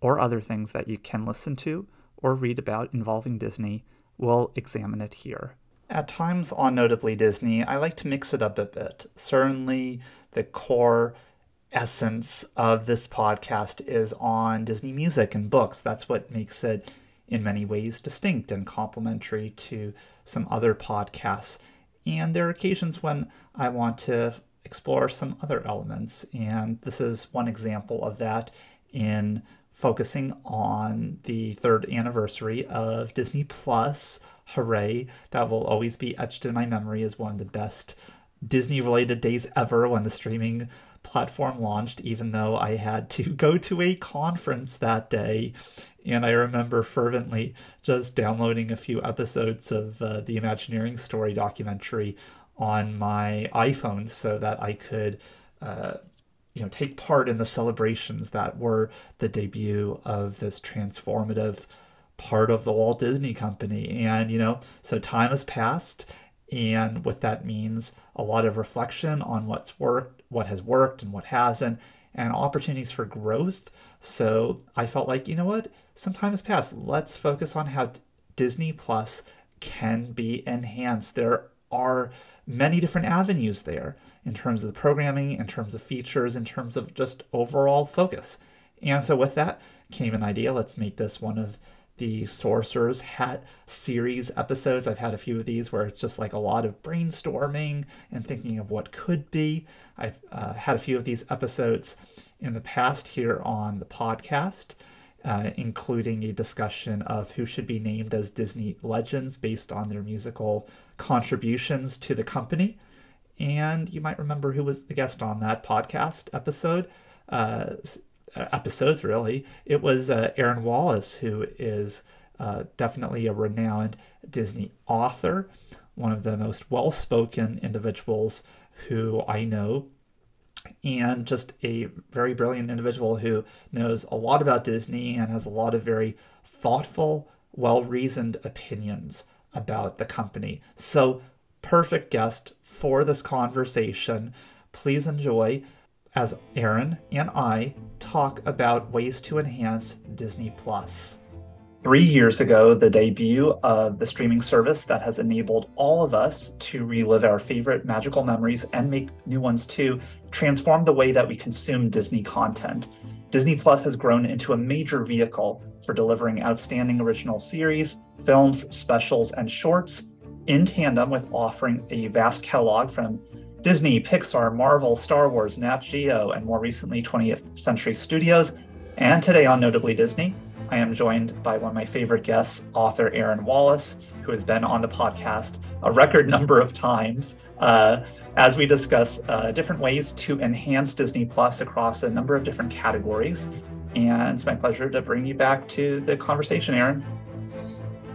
or other things that you can listen to or read about involving Disney, we'll examine it here. At times on Notably Disney, I like to mix it up a bit. Certainly, the core essence of this podcast is on Disney music and books. That's what makes it, in many ways, distinct and complementary to some other podcasts. And there are occasions when I want to explore some other elements, and this is one example of that in focusing on the third anniversary of Disney Plus. Hooray! That will always be etched in my memory as one of the best Disney related days ever when the streaming platform launched, even though I had to go to a conference that day. And I remember fervently just downloading a few episodes of uh, the Imagineering Story documentary on my iPhone so that I could. Uh, you know take part in the celebrations that were the debut of this transformative part of the Walt Disney Company. And you know so time has passed and what that means a lot of reflection on what's worked what has worked and what hasn't and opportunities for growth. So I felt like you know what? Some time has passed. Let's focus on how Disney Plus can be enhanced. There are many different avenues there in terms of the programming, in terms of features, in terms of just overall focus. And so, with that came an idea let's make this one of the Sorcerer's Hat series episodes. I've had a few of these where it's just like a lot of brainstorming and thinking of what could be. I've uh, had a few of these episodes in the past here on the podcast. Uh, including a discussion of who should be named as Disney legends based on their musical contributions to the company. And you might remember who was the guest on that podcast episode. Uh, episodes, really. It was uh, Aaron Wallace, who is uh, definitely a renowned Disney author, one of the most well spoken individuals who I know and just a very brilliant individual who knows a lot about Disney and has a lot of very thoughtful, well reasoned opinions about the company. So, perfect guest for this conversation. Please enjoy as Aaron and I talk about ways to enhance Disney Plus. Three years ago, the debut of the streaming service that has enabled all of us to relive our favorite magical memories and make new ones too transformed the way that we consume Disney content. Disney Plus has grown into a major vehicle for delivering outstanding original series, films, specials, and shorts, in tandem with offering a vast catalog from Disney, Pixar, Marvel, Star Wars, Nat Geo, and more recently 20th Century Studios. And today on Notably Disney, I am joined by one of my favorite guests, author Aaron Wallace, who has been on the podcast a record number of times uh, as we discuss uh, different ways to enhance Disney Plus across a number of different categories. And it's my pleasure to bring you back to the conversation, Aaron.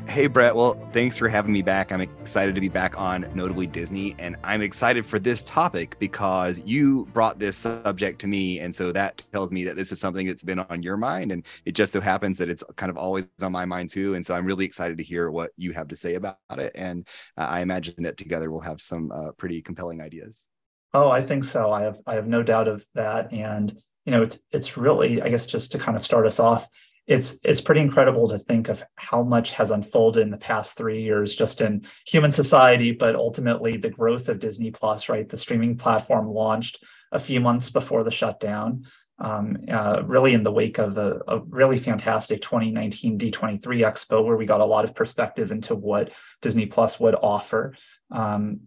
Hey, Brett. Well, thanks for having me back. I'm excited to be back on Notably Disney, and I'm excited for this topic because you brought this subject to me. And so that tells me that this is something that's been on your mind. And it just so happens that it's kind of always on my mind too. And so I'm really excited to hear what you have to say about it. And uh, I imagine that together we'll have some uh, pretty compelling ideas. Oh, I think so. I have I have no doubt of that. And you know, it's it's really, I guess, just to kind of start us off it's it's pretty incredible to think of how much has unfolded in the past three years just in human society but ultimately the growth of disney plus right? The streaming platform launched a few months before the shutdown um, uh, really in the wake of a, a, really fantastic 2019 d23 expo where we got a lot of perspective into what disney plus would offer. Um,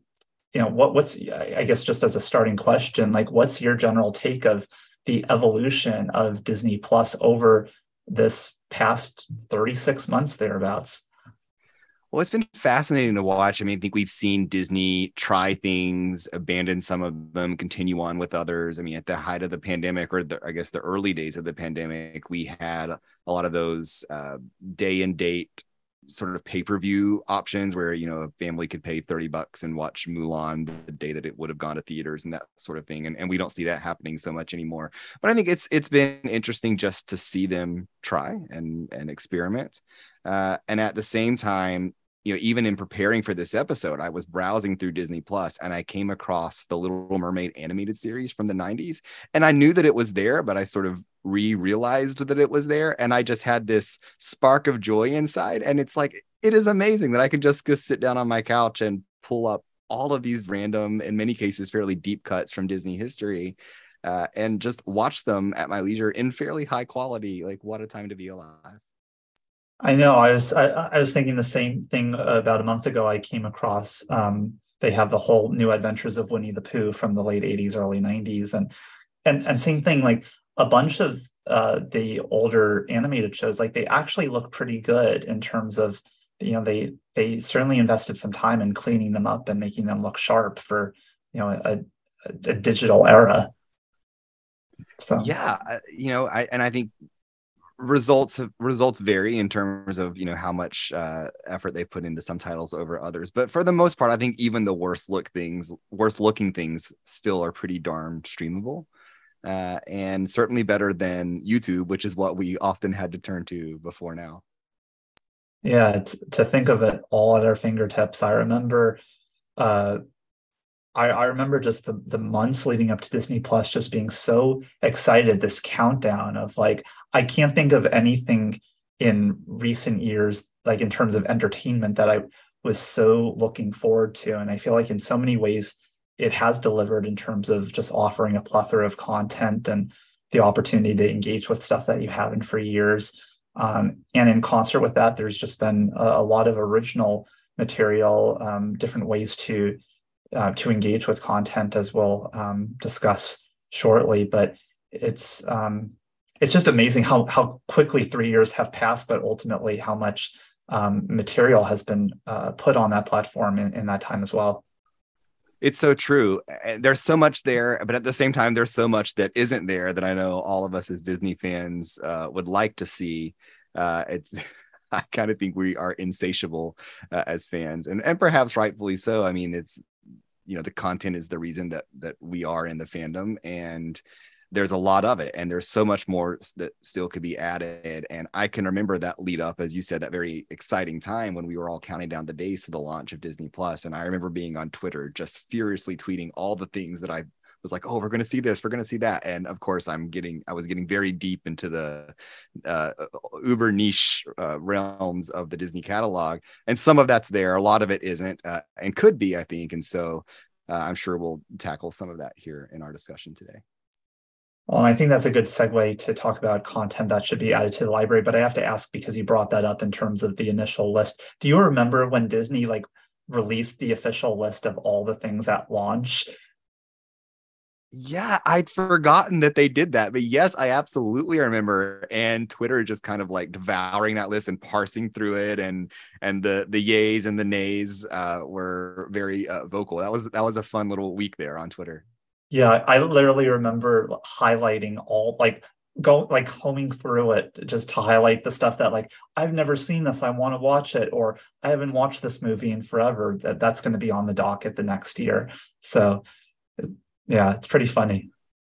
you know what what's i guess just as a starting question like what's your general take of the evolution of disney plus over this past 36 months thereabouts. Well, it's been fascinating to watch. I mean, I think we've seen Disney try things, abandon some of them, continue on with others. I mean, at the height of the pandemic, or the, I guess the early days of the pandemic, we had a lot of those uh, day and date sort of pay-per-view options where you know a family could pay 30 bucks and watch Mulan the day that it would have gone to theaters and that sort of thing. And, and we don't see that happening so much anymore. But I think it's it's been interesting just to see them try and and experiment. Uh, and at the same time you know, even in preparing for this episode, I was browsing through Disney Plus and I came across the Little Mermaid animated series from the 90s. And I knew that it was there, but I sort of re realized that it was there. And I just had this spark of joy inside. And it's like, it is amazing that I can just, just sit down on my couch and pull up all of these random, in many cases, fairly deep cuts from Disney history. Uh, and just watch them at my leisure in fairly high quality. Like, what a time to be alive. I know. I was I, I, was thinking the same thing about a month ago. I came across um, they have the whole New Adventures of Winnie the Pooh from the late '80s, early '90s, and and and same thing. Like a bunch of uh, the older animated shows, like they actually look pretty good in terms of you know they they certainly invested some time in cleaning them up and making them look sharp for you know a, a, a digital era. So yeah, you know, I and I think results results vary in terms of you know how much uh, effort they put into some titles over others but for the most part i think even the worst look things worst looking things still are pretty darn streamable uh, and certainly better than youtube which is what we often had to turn to before now. Yeah to think of it all at our fingertips i remember uh, I, I remember just the the months leading up to Disney Plus just being so excited, this countdown of like, I can't think of anything in recent years, like in terms of entertainment, that I was so looking forward to. And I feel like in so many ways it has delivered in terms of just offering a plethora of content and the opportunity to engage with stuff that you haven't for years. Um, and in concert with that, there's just been a, a lot of original material, um, different ways to uh, to engage with content as we'll um, discuss shortly. But it's um, it's just amazing how how quickly three years have passed, but ultimately how much um, material has been uh, put on that platform in, in that time as well. It's so true. There's so much there, but at the same time, there's so much that isn't there that I know all of us as Disney fans uh, would like to see. Uh, it's I kind of think we are insatiable uh, as fans, and and perhaps rightfully so. I mean, it's you know the content is the reason that that we are in the fandom and there's a lot of it and there's so much more that still could be added. And i can remember that lead up as you said that very exciting time when we were all counting down the days to the launch of disney plus. And i remember being on twitter just furiously tweeting all the things that i was like oh we're going to see this we're going to see that. And of course i'm getting i was getting very deep into the uh, uber niche uh, realms of the disney catalog. And some of that's there a lot of it isn't uh, and could be i think. And so uh, i'm sure we'll tackle some of that here in our discussion today well, I think that's a good segue to talk about content that should be added to the library. But I have to ask because you brought that up in terms of the initial list. Do you remember when Disney like released the official list of all the things at launch? Yeah, I'd forgotten that they did that. But yes, I absolutely remember. And Twitter just kind of like devouring that list and parsing through it and and the the yays and the nays uh, were very uh, vocal. That was that was a fun little week there on Twitter. Yeah, I literally remember highlighting all like go like combing through it just to highlight the stuff that like I've never seen this, I want to watch it, or I haven't watched this movie in forever. That that's going to be on the docket the next year. So yeah, it's pretty funny.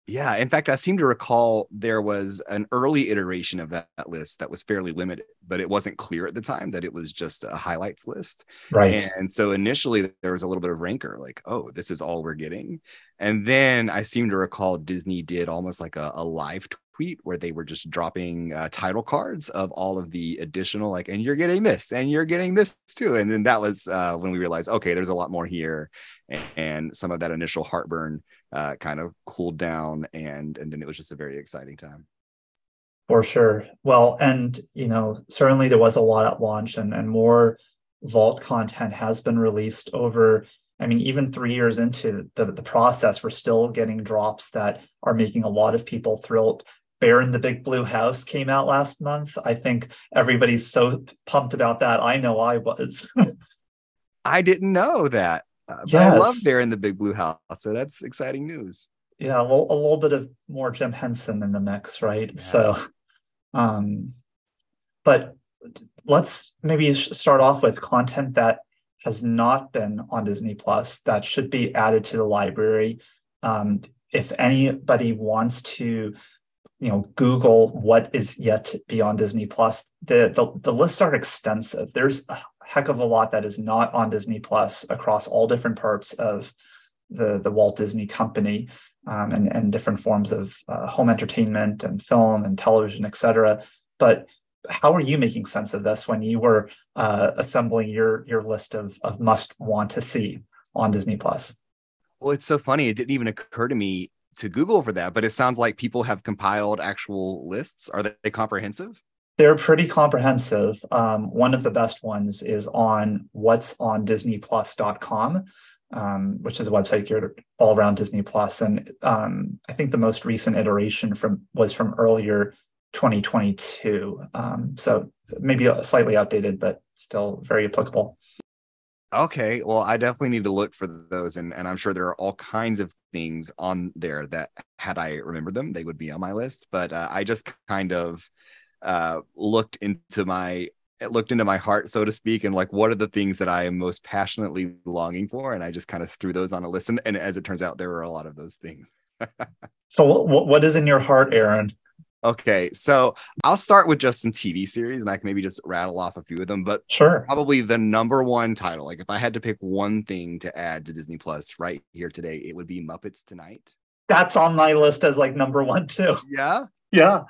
Yeah, in fact, I seem to recall there was an early iteration of that, that, list that was fairly limited, but it wasn't clear at the time that it was just a highlights list. Right. And so initially there was a little bit of rancor, like, oh, this is all we're getting. And then I seem to recall Disney did almost like a, a live tweet where they were just dropping uh, title cards of all of the additional, like, and you're getting this, and you're getting this too. And then that was uh, when we realized, okay, there's a lot more here, and, and some of that initial heartburn uh, kind of cooled down, and and then it was just a very exciting time. For sure. Well, and you know, certainly there was a lot at launch, and and more vault content has been released over I mean, even three years into the, the process, we're still getting drops that are making a lot of people thrilled. Bear in the Big Blue House came out last month. I think everybody's so pumped about that. I know I was. I didn't know that. Uh, yes. I love Bear in the Big Blue House, so that's exciting news. Yeah, a little, a little bit of more Jim Henson in the mix, right? Yeah. So, um, but let's maybe start off with content that has not been on Disney Plus that should be added to the library. Um, if anybody wants to you know google what is yet to be on disney plus the, the the lists are extensive there's heck of a lot that is not on disney plus across all different parts of the the walt disney company um, and and different forms of uh, home entertainment and film and television etc but how are you making sense of this when you were uh, assembling your your list of of must want to see on disney plus well it's so funny it didn't even occur to me to Google for that, but it sounds like people have compiled actual lists. Are they comprehensive? They're pretty comprehensive. Um, one of the best ones is on what's on disneyplus.com, um, which is a website geared all around Disney Plus. And um, I think the most recent iteration from was from earlier 2022. Um, so maybe slightly outdated, but still very applicable. Okay, well, I definitely need to look for those, and, and I'm sure there are all kinds of things on there that, had I remembered them, they would be on my list. But uh, I just kind of uh, looked into my looked into my heart, so to speak, and like what are the things that I am most passionately longing for, and I just kind of threw those on a list. And, and as it turns out, there were a lot of those things. so, what what is in your heart, Aaron? Okay, so I'll start with just some TV series, and I can maybe just rattle off a few of them. But sure, probably the number one title. Like if I had to pick one thing to add to Disney Plus right here today, it would be Muppets Tonight. That's on my list as like number one too. Yeah, yeah.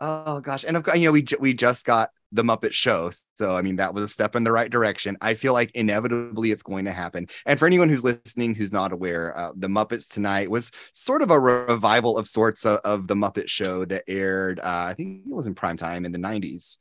Oh gosh, and of course, you know, we we just got the Muppet Show. So, I mean, that was a step in the right direction. I feel like inevitably it's going to happen. And for anyone who's listening who's not aware, uh, the Muppets Tonight was sort of a revival of sorts of, of the Muppet Show that aired, uh, I think it was in prime time in the 90s,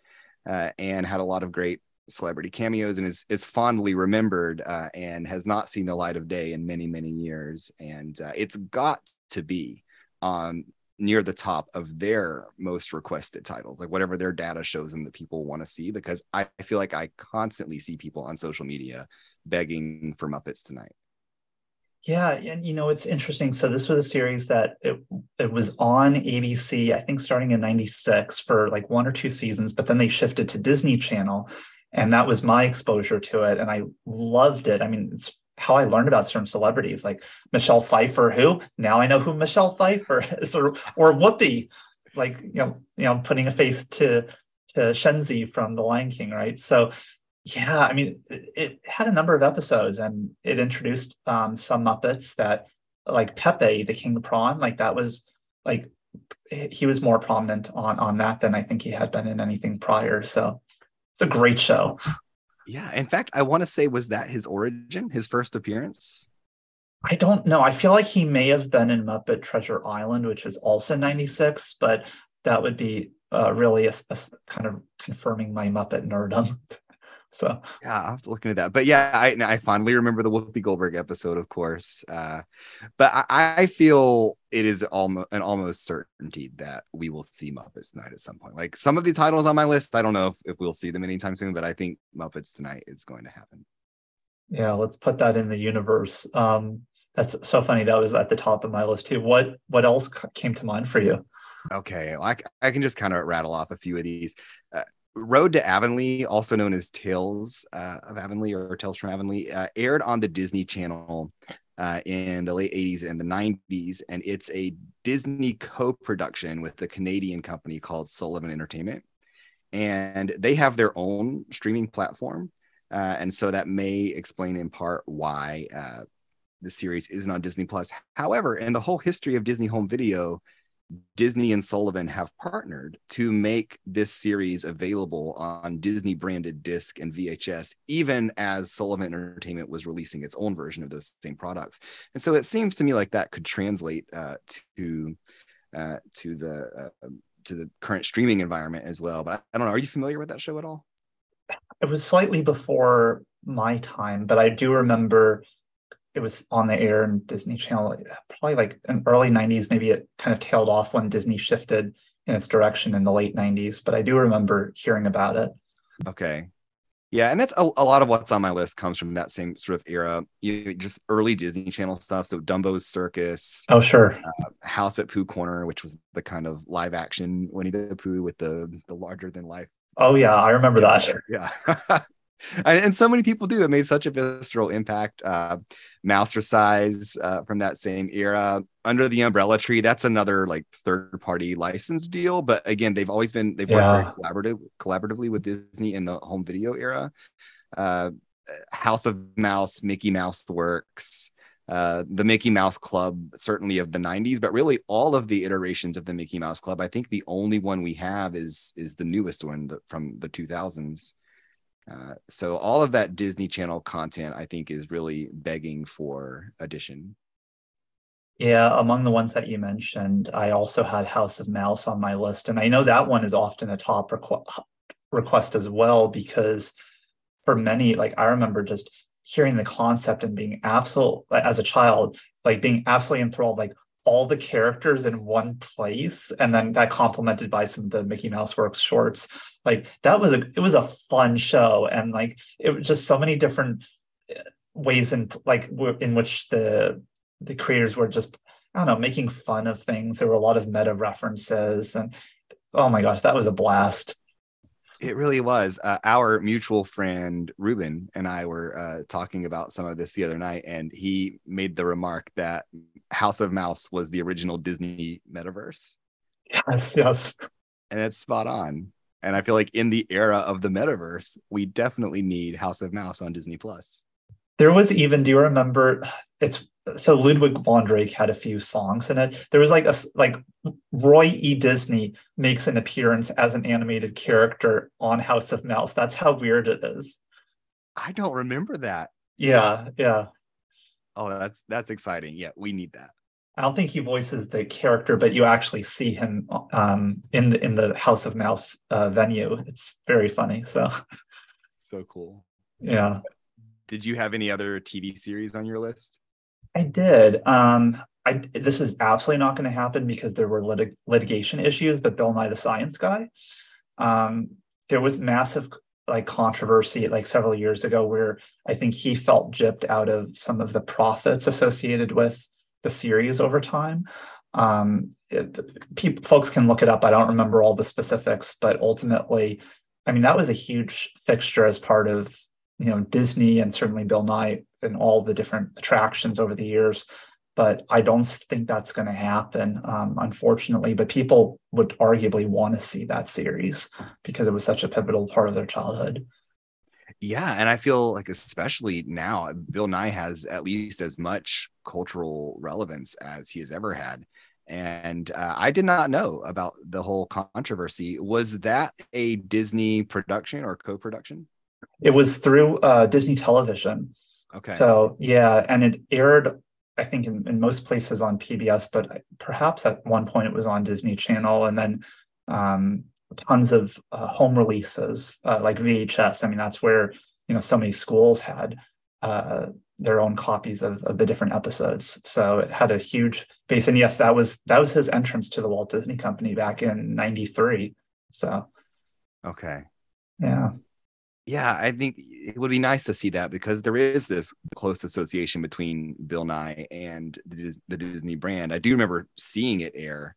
uh, and had a lot of great celebrity cameos and is, is fondly remembered uh, and has not seen the light of day in many, many years. And uh, it's got to be on near the top of their most requested titles, like whatever their data shows them that people want to see. Because I feel like I constantly see people on social media begging for Muppets tonight. Yeah, and you know it's interesting. So this was a series that it it was on ABC, I think, starting in '96 for like one or two seasons, but then they shifted to Disney Channel, and that was my exposure to it, and I loved it. I mean, it's how I learned about certain celebrities, like Michelle Pfeiffer, who now I know who Michelle Pfeiffer is, or or Whoopi, like you know, you know, putting a face to to Shenzi from The Lion King, right? So yeah, I mean, it, it had a number of episodes, and it introduced um, some Muppets that, like Pepe, the King of Prawn, like that was like he was more prominent on on that than I think he had been in anything prior. So it's a great show. Yeah. In fact, I want to say, was that his origin, his first appearance? I don't know. I feel like he may have been in Muppet Treasure Island, which is also 96, but that would be uh, really a, a, kind of confirming my Muppet nerdum. So yeah, I'll have to look into that. But yeah, I I fondly remember the Whoopi Goldberg episode, of course. Uh, but I, I feel it is almost an almost certainty that we will see Muppets tonight at some point. Like some of the titles on my list, I don't know if, if we'll see them anytime soon, but I think Muppets tonight is going to happen. Yeah, let's put that in the universe. Um, that's so funny. That was at the top of my list too. What what else came to mind for you? Okay, I, I can just kind of rattle off a few of these. Uh, Road to Avonlea, also known as Tales uh, of Avonlea or Tales from Avonlea, uh, aired on the Disney Channel uh, in the late 80s and the 90s. And it's a Disney co production with the Canadian company called Sullivan Entertainment. And they have their own streaming platform. Uh, and so that may explain in part why uh, the series isn't on Disney Plus. However, in the whole history of Disney Home Video, Disney and Sullivan have partnered to make this series available on Disney branded disc and VHS, even as Sullivan Entertainment was releasing its own version of those same products. And so it seems to me like that could translate uh, to uh, to the uh, to the current streaming environment as well. But I don't know. Are you familiar with that show at all? It was slightly before my time, but I do remember it was on the air in Disney Channel, probably like in early 90s. Maybe it kind of tailed off when Disney shifted in its direction in the late 90s, but I do remember hearing about it. Okay. Yeah, and that's a, a lot of what's on my list comes from that same sort of era. You just early Disney Channel stuff. So Dumbo's Circus. Oh, sure. Uh, House at Pooh Corner, which was the kind of live action Winnie the Pooh with the the larger than life. Oh yeah, I remember that. Yeah. and, and, so many people do. It made such a visceral impact. Uh, Mousercise uh, from that same era. Under the Umbrella Tree, that's another like third party license deal. But again, they've always been they've Yeah. worked very collaborative collaboratively with Disney in the home video era. Uh, House of Mouse, Mickey Mouse Works, uh, the Mickey Mouse Club, certainly of the '90s, but really all of the iterations of the Mickey Mouse Club. I think the only one we have is is the newest one from the 2000s. Uh, so all of that Disney Channel content, I think, is really begging for addition. Yeah, among the ones that you mentioned, I also had House of Mouse on my list, and I know that one is often a top requ- request as well because for many, like I remember just hearing the concept and being absolute as a child, like being absolutely enthralled, like all the characters in one place, and then that complemented by some of the Mickey Mouse Works shorts. Like that was a it was a fun show, and like it was just so many different uh, ways in like in which the the creators were just I don't know making fun of things. There were a lot of meta references, and oh my gosh, that was a blast. It really was. Uh, our mutual friend Ruben and I were uh, talking about some of this the other night, and he made the remark that House of Mouse was the original Disney metaverse, Yes, yes. and it's spot on. And I feel like in the era of the metaverse, we definitely need House of Mouse on Disney Plus. There was even, do you remember? It's so Ludwig von Drake had a few songs in it. There was like a like Roy E. Disney makes an appearance as an animated character on House of Mouse. That's how weird it is. I don't remember that. Yeah, yeah. Oh, that's that's exciting. Yeah, we need that. I don't think he voices the character, but you actually see him um, in the in the House of Mouse uh, venue. It's very funny. So So cool. yeah. Did you have any other TV series on your list? I did. Um, I this is absolutely not going to happen because there were litig- litigation issues. But Bill Nye the Science Guy, um, there was massive like controversy like several years ago where I think he felt gypped out of some of the profits associated with the series over time. Um, it, people, folks can look it up. I don't remember all the specifics, but ultimately, I mean that was a huge fixture as part of you know Disney and certainly Bill Nye and all the different attractions over the years. But I don't think that's going to happen, um, unfortunately. But people would arguably want to see that series because it was such a pivotal part of their childhood. Yeah, and I feel like especially now, Bill Nye has at least as much cultural relevance as he has ever had. And uh, I did not know about the whole controversy. Was that a Disney production or co-production? It was through uh, Disney Television. Okay. So yeah, and it aired, I think, in, in most places on PBS, but perhaps at one point it was on Disney Channel, and then um, tons of uh, home releases uh, like VHS. I mean, that's where you know so many schools had uh, their own copies of, of the different episodes. So it had a huge base, and yes, that was that was his entrance to the Walt Disney Company back in '93. So okay. yeah. Yeah, I think it would be nice to see that because there is this close association between Bill Nye and the, the Disney brand. I do remember seeing it air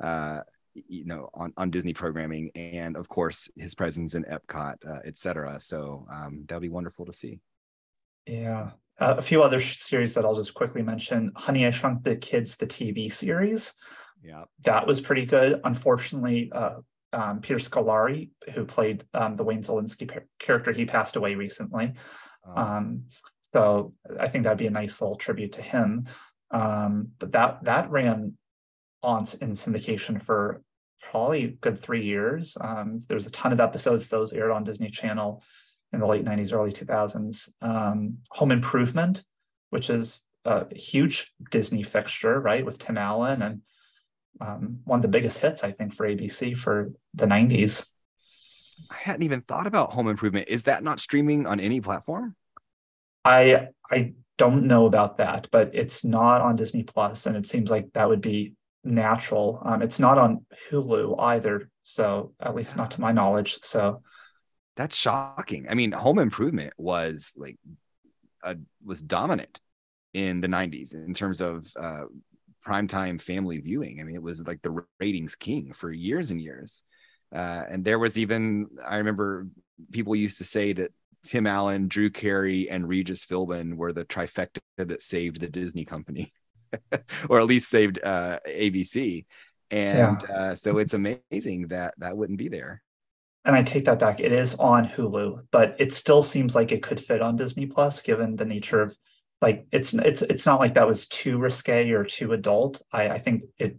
uh, you know on, on disney programming and of course his presence in epcot uh, etc so um, that'll be wonderful to see Yeah. Uh, a few other series that I'll just quickly mention Honey, I Shrunk the Kids, the TV series. yeah That was pretty good. Unfortunately, uh, um, Peter Scolari, who played um, the Wayne Szalinski par- character, he passed away recently. Um, so I think that'd be a nice little tribute to him. Um, but that that ran on in syndication for probably a good three years. Um, there's a ton of episodes. Those aired on Disney Channel in the late 90s, early 2000s. Um, Home Improvement, which is a huge Disney fixture, right, with Tim Allen and um, one of the biggest hits, I think, for ABC for the 90s. i hadn't even thought about home improvement is that not streaming on any platform I I don't know about that, but it's not on Disney Plus, and it seems like that would be natural. Um, it's not on Hulu either, so at least not to my knowledge. So that's shocking i mean home improvement was like uh, was dominant in the 90s in terms of uh primetime family viewing. I mean it was like the ratings king for years and years. Uh and there was even i remember people used to say that tim allen drew carey and regis philbin were the trifecta that saved the disney company or at least saved uh abc and uh so it's amazing that that wouldn't be there. And I take that back. It is on Hulu, but it still seems like it could fit on Disney Plus, given the nature of like it's it's it's not like that was too risque or too adult. I, I think it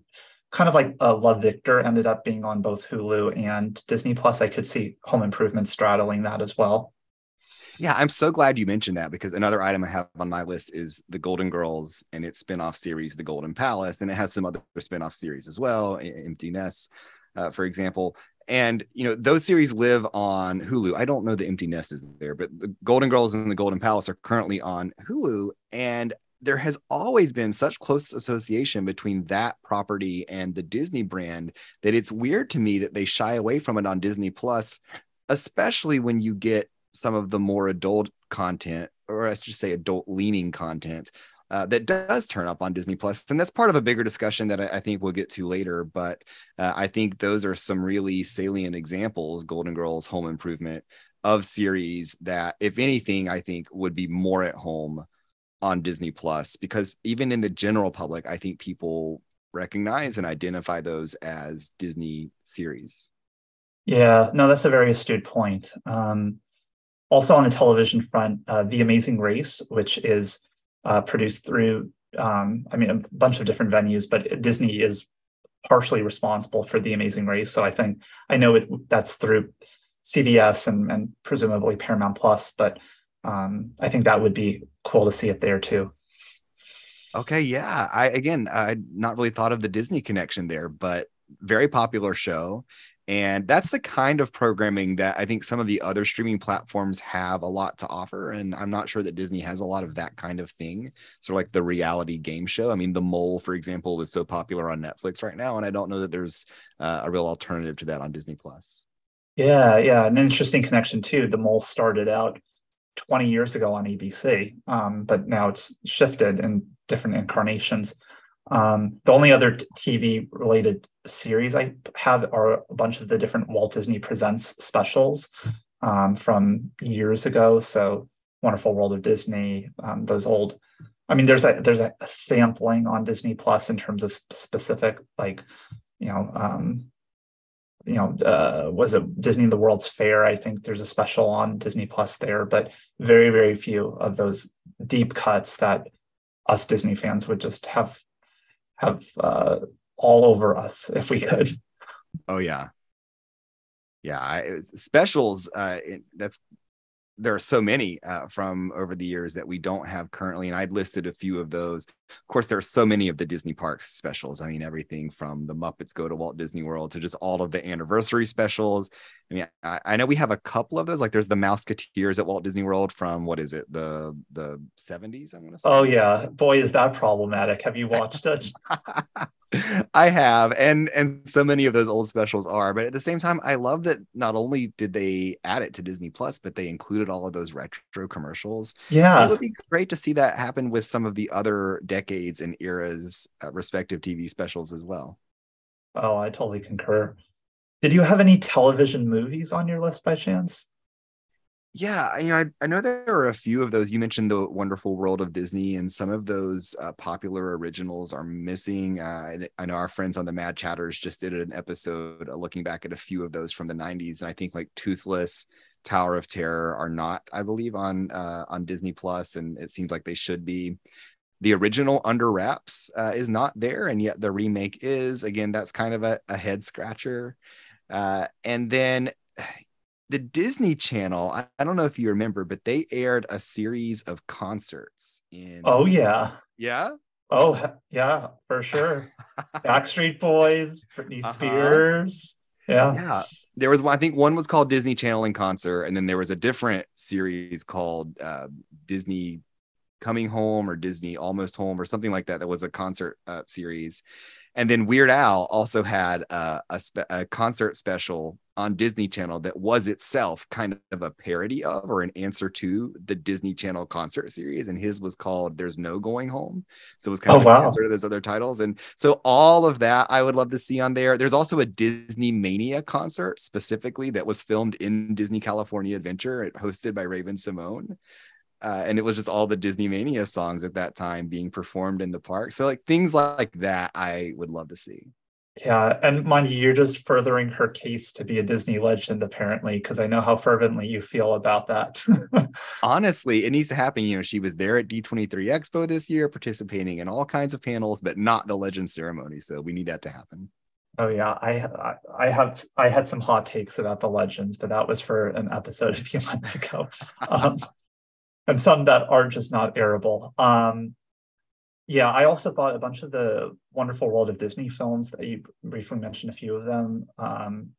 kind of like uh, Love Victor ended up being on both Hulu and Disney Plus. I could see Home Improvement straddling that as well. Yeah, I'm so glad you mentioned that because another item I have on my list is the Golden Girls and its spin-off series, The Golden Palace, and it has some other spin-off series as well, Empty Nest, uh, for example. And you know those series live on Hulu. I don't know the Empty Nest is there, but the Golden Girls and the Golden Palace are currently on Hulu, and there has always been such close association between that property and the Disney brand that it's weird to me that they shy away from it on Disney Plus, especially when you get some of the more adult content, or I should say adult leaning content. Uh, that does turn up on Disney Plus, and that's part of a bigger discussion that I, I think we'll get to later. But uh, I think those are some really salient examples, Golden Girls, Home Improvement, of series that, if anything, I think would be more at home on Disney Plus because even in the general public, I think people recognize and identify those as Disney series. Yeah, no, that's a very astute point. Um, also on the television front, uh, The Amazing Race, which is uh, produced through, um, I mean, a bunch of different venues, but Disney is partially responsible for The Amazing Race. So I think I know it that's through CBS and, and presumably Paramount Plus, but um, I think that would be cool to see it there too. Okay, yeah. I again, I not really thought of the Disney connection there, but very popular show. And that's the kind of programming that I think some of the other streaming platforms have a lot to offer. And I'm not sure that Disney has a lot of that kind of thing. Sort of like the reality game show. I mean, The Mole, for example, is so popular on Netflix right now. And I don't know that there's uh, a real alternative to that on Disney Plus. Yeah, yeah. An interesting connection too. The Mole started out 20 years ago on ABC, um, but now it's shifted in different incarnations. Um, the only other TV related series I have are a bunch of the different Walt Disney Presents specials um, from years ago. So Wonderful World of Disney, um, those old. I mean, there's a there's a sampling on Disney Plus in terms of specific, like you know, um, you know, uh, was it Disney the World's Fair? I think there's a special on Disney Plus there, but very very few of those deep cuts that us Disney fans would just have have uh, all over us if we could. Oh yeah, yeah. I, specials. Uh, it, that's there are so many uh, from over the years that we don't have currently, and I've listed a few of those. Of course, there are so many of the Disney parks specials. I mean, everything from the Muppets Go to Walt Disney World to just all of the anniversary specials. I mean, I, I know we have a couple of those. Like, there's the Mouseketeers at Walt Disney World from what is it, the the 70s? I'm gonna say. Oh yeah, boy, is that problematic. Have you watched it? I have, and and so many of those old specials are, but at the same time, I love that not only did they add it to Disney Plus, but they included all of those retro commercials. Yeah, it would be great to see that happen with some of the other decades and eras uh, respective TV specials as well. Oh, I totally concur. Did you have any television movies on your list by chance? Yeah, you know, I, I know there are a few of those. You mentioned the Wonderful World of Disney, and some of those uh, popular originals are missing. Uh, I, know our friends on the Mad Chatters just did an episode uh, looking back at a few of those from the '90s, and I think like Toothless, Tower of Terror are not, I believe, on uh, on Disney Plus, and it seems like they should be. The original Under Wraps uh, is not there, and yet the remake is. Again, that's kind of a, a head scratcher. Uh, and then the Disney Channel, I, I, don't know if you remember, but they aired a series of concerts in Oh yeah. Yeah. Oh yeah, for sure. Backstreet Boys, Britney uh-huh. Spears. Yeah. Yeah. There was one, I think one was called Disney Channel in Concert, and then there was a different series called uh, Disney Coming Home or Disney Almost Home or something like that. That was a concert uh, series. And then Weird Al also had uh, a, spe- a, concert special on Disney Channel that was itself kind of a parody of or an answer to the Disney Channel concert series. And his was called There's No Going Home. So it was kind oh, of wow. an answer to those other titles. And so all of that I would love to see on there. There's also a Disney Mania concert specifically that was filmed in Disney California Adventure, hosted by Raven-Symoné uh, and it was just all the Disney Mania songs at that time being performed in the park. So like things like that, I would love to see. Yeah, and mind you, you're just furthering her case to be a Disney legend, apparently, because I know how fervently you feel about that. Honestly, it needs to happen. You know, she was there at D23 Expo this year, participating in all kinds of panels, but not the legend ceremony. So we need that to happen. Oh yeah, I I have I had some hot takes about the legends, but that was for an episode a few months ago. Um, and some that are just not airable. Um, yeah, I also thought a bunch of the Wonderful World of Disney films that you briefly mentioned, a few of them. Um,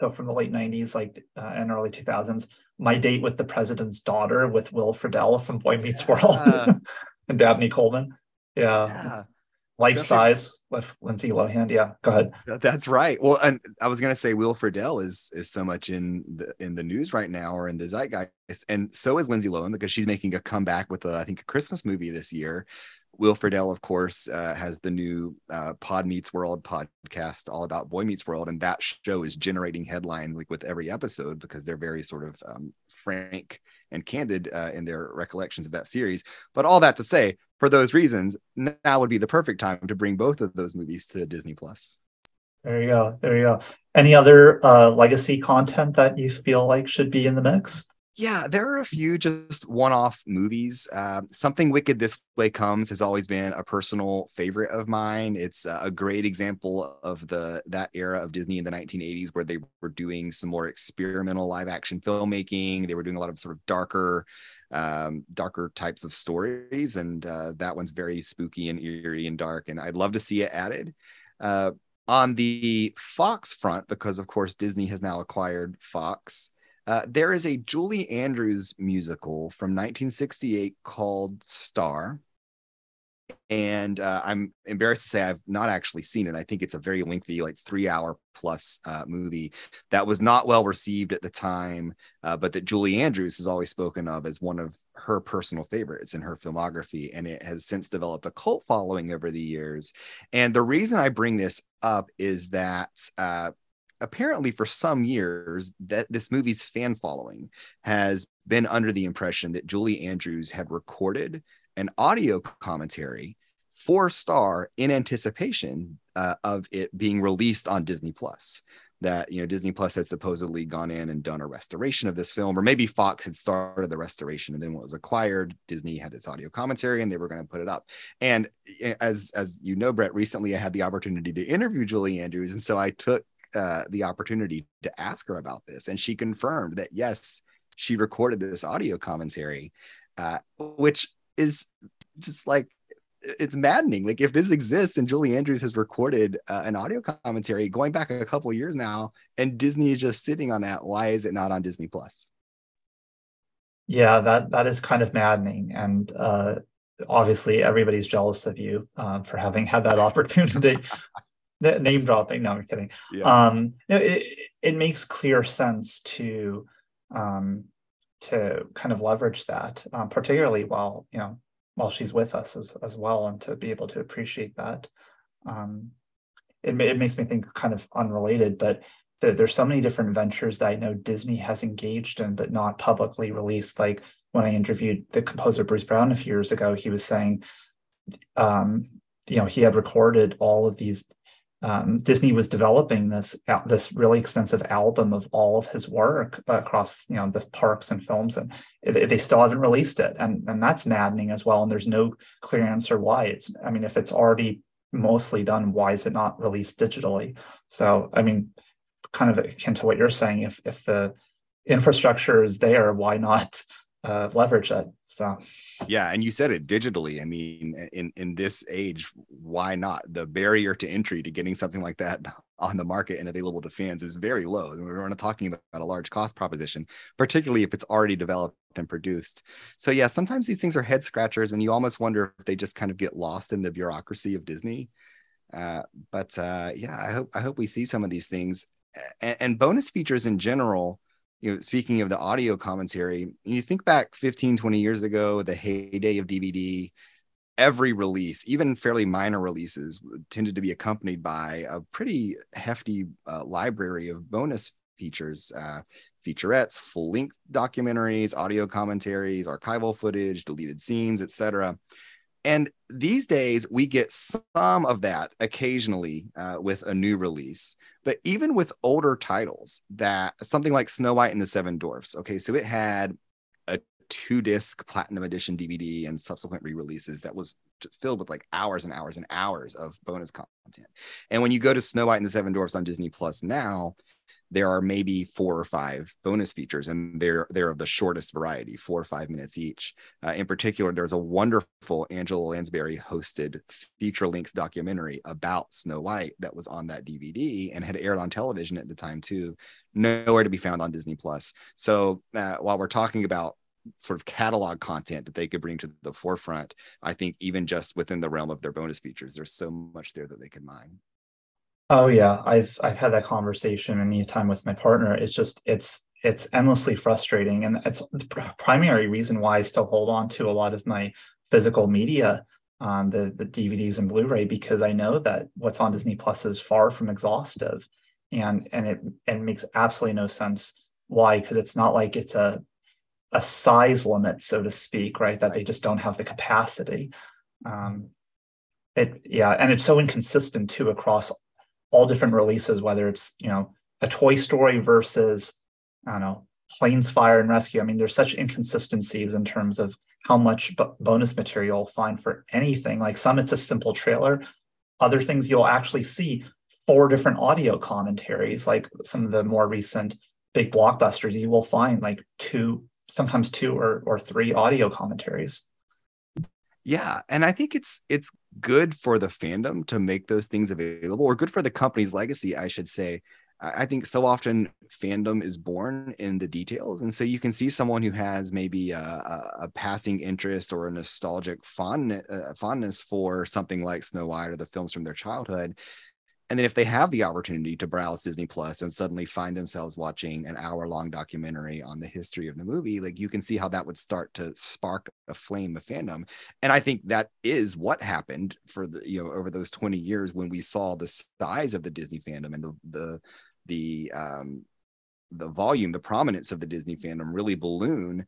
so from the late '90s, like uh, and early 2000s, My Date with the President's Daughter with Will Friedle from Boy Meets yeah. World and Dabney Coleman. Yeah. yeah life size with Lindsay Lohan. Yeah, go ahead. That's right. Well, and I was gonna say Will Friedle is is so much in the in the news right now or in the zeitgeist, and so is Lindsay Lohan because she's making a comeback with a, I think a Christmas movie this year. Will Friedle, of course, uh, has the new uh, Pod Meets World podcast all about Boy Meets World, and that show is generating headlines like with every episode because they're very sort of um, frank and candid uh, in their recollections of that series. But all that to say, for those reasons, now would be the perfect time to bring both of those movies to Disney Plus. There you go. There you go. Any other uh, legacy content that you feel like should be in the mix? Yeah, there are a few just one-off movies. Uh, Something Wicked This Way Comes has always been a personal favorite of mine. It's a great example of the that era of Disney in the 1980s where they were doing some more experimental live-action filmmaking. They were doing a lot of sort of darker, um, darker types of stories, and uh, that one's very spooky and eerie and dark. And I'd love to see it added. Uh, on the Fox front, because of course Disney has now acquired Fox. Uh, there is a Julie Andrews musical from 1968 called Star. And uh, I'm embarrassed to say I've not actually seen it. I think it's a very lengthy, like three hour plus uh, movie that was not well received at the time, uh, but that Julie Andrews has always spoken of as one of her personal favorites in her filmography. And it has since developed a cult following over the years. And the reason I bring this up is that uh, apparently for some years that this movie's fan following has been under the impression that Julie Andrews had recorded an audio commentary for Star in anticipation uh, of it being released on Disney Plus. That you know Disney Plus had supposedly gone in and done a restoration of this film, or maybe Fox had started the restoration, and then when it was acquired, Disney had this audio commentary, and they were going to put it up. And eh, as as you know, Brett, recently I had the opportunity to interview Julie Andrews, and so I took uh, the opportunity to ask her about this, and she confirmed that yes, she recorded this audio commentary, uh, which is just like it's maddening. Like if this exists and Julie Andrews has recorded uh, an audio commentary going back a couple years now, and Disney is just sitting on that, why is it not on Disney Plus? Yeah, that that is kind of maddening, and uh, obviously everybody's jealous of you um, for having had that opportunity name dropping. No, I'm kidding. Yeah. Um, no, it, it makes clear sense to um, to kind of leverage that, um, particularly while you know while she's with us as, as well, and to be able to appreciate that. Um, it, it makes me think kind of unrelated, but there, there's so many different ventures that I know Disney has engaged in, but not publicly released. Like when I interviewed the composer Bruce Brown a few years ago, he was saying, um, you know, he had recorded all of these. Um, Disney was developing this this really extensive album of all of his work across you know the parks and films, and they still haven't released it, and and that's maddening as well. And there's no clear answer why. It's I mean, if it's already mostly done, why is it not released digitally? So I mean, kind of akin to what you're saying, if if the infrastructure is there, why not uh, leverage that. So, yeah, and you said it digitally. I mean, in in this age, why not? The barrier to entry to getting something like that on the market and available to fans is very low. And we're not talking about a large cost proposition, particularly if it's already developed and produced. So, yeah, sometimes these things are head scratchers, and you almost wonder if they just kind of get lost in the bureaucracy of Disney. Uh, but uh, yeah, I hope I hope we see some of these things and, and bonus features in general you know, speaking of the audio commentary, you think back 15, 20 years ago, the heyday of DVD, every release, even fairly minor releases, tended to be accompanied by a pretty hefty uh, library of bonus features, uh, featurettes, full length documentaries, audio commentaries, archival footage, deleted scenes, etc. And these days, we get some of that occasionally uh, with a new release. But even with older titles, that something like Snow White and the Seven Dwarfs, okay, so it had a two disc platinum edition DVD and subsequent re releases that was filled with like hours and hours and hours of bonus content. And when you go to Snow White and the Seven Dwarfs on Disney Plus now, there are maybe four or five bonus features and they're they're of the shortest variety four or five minutes each. Uh, in particular there's a wonderful angela lansbury hosted feature length documentary about snow white that was on that dvd and had aired on television at the time too. Nowhere to be found on disney plus. So uh, while we're talking about sort of catalog content that they could bring to the forefront i think even just within the realm of their bonus features there's so much there that they could mine Oh yeah, I've I've had that conversation many time with my partner. It's just it's it's endlessly frustrating, and it's the primary reason why I still hold on to a lot of my physical media, um, the the DVDs and Blu-ray, because I know that what's on Disney Plus is far from exhaustive, and and it and makes absolutely no sense why, because it's not like it's a a size limit, so to speak, right? That they just don't have the capacity. Um, it yeah, and it's so inconsistent too across all different releases, whether it's you know a Toy Story versus I don't know Planes, Fire, and Rescue. I mean, there's such inconsistencies in terms of how much b- bonus material you'll find for anything. Like some, it's a simple trailer. Other things you'll actually see four different audio commentaries. Like some of the more recent big blockbusters, you will find like two, sometimes two or or three audio commentaries yeah and i think it's it's good for the fandom to make those things available or good for the company's legacy i should say. I think so often fandom is born in the details and so you can see someone who has maybe a, a, a passing interest or a nostalgic fond, uh, fondness for something like snow white or the films from their childhood and then if they have the opportunity to browse Disney Plus and suddenly find themselves watching an hour long documentary on the history of the movie, like you can see how that would start to spark a flame of fandom. And I think that is what happened for the, you know, over those 20 years when we saw the size of the Disney fandom and the, the, the, um, the volume, the prominence of the Disney fandom really balloon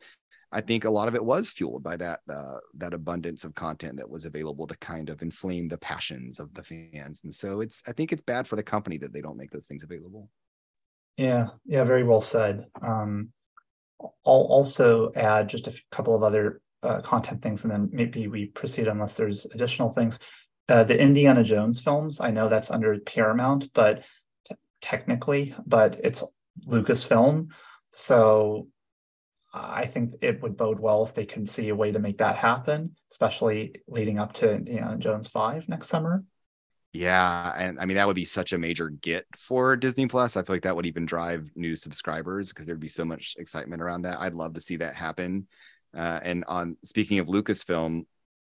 I think a lot of it was fueled by that uh, that abundance of content that was available to kind of inflame the passions of the fans. And so it's I think it's bad for the company that they don't make those things available. Yeah, yeah, very well said. Um, I'll also add just a couple of other uh, content things, and then maybe we proceed unless there's additional things. Uh, the Indiana Jones films, I know that's under Paramount, but t- technically, but it's Lucasfilm. So I think it would bode well if they can see a way to make that happen, especially leading up to Indiana Jones 5 next summer. Yeah, and I mean that would be such a major get for Disney Plus. I feel like that would even drive new subscribers because there'd be so much excitement around that. I'd love to see that happen. Uh, and on speaking of Lucasfilm,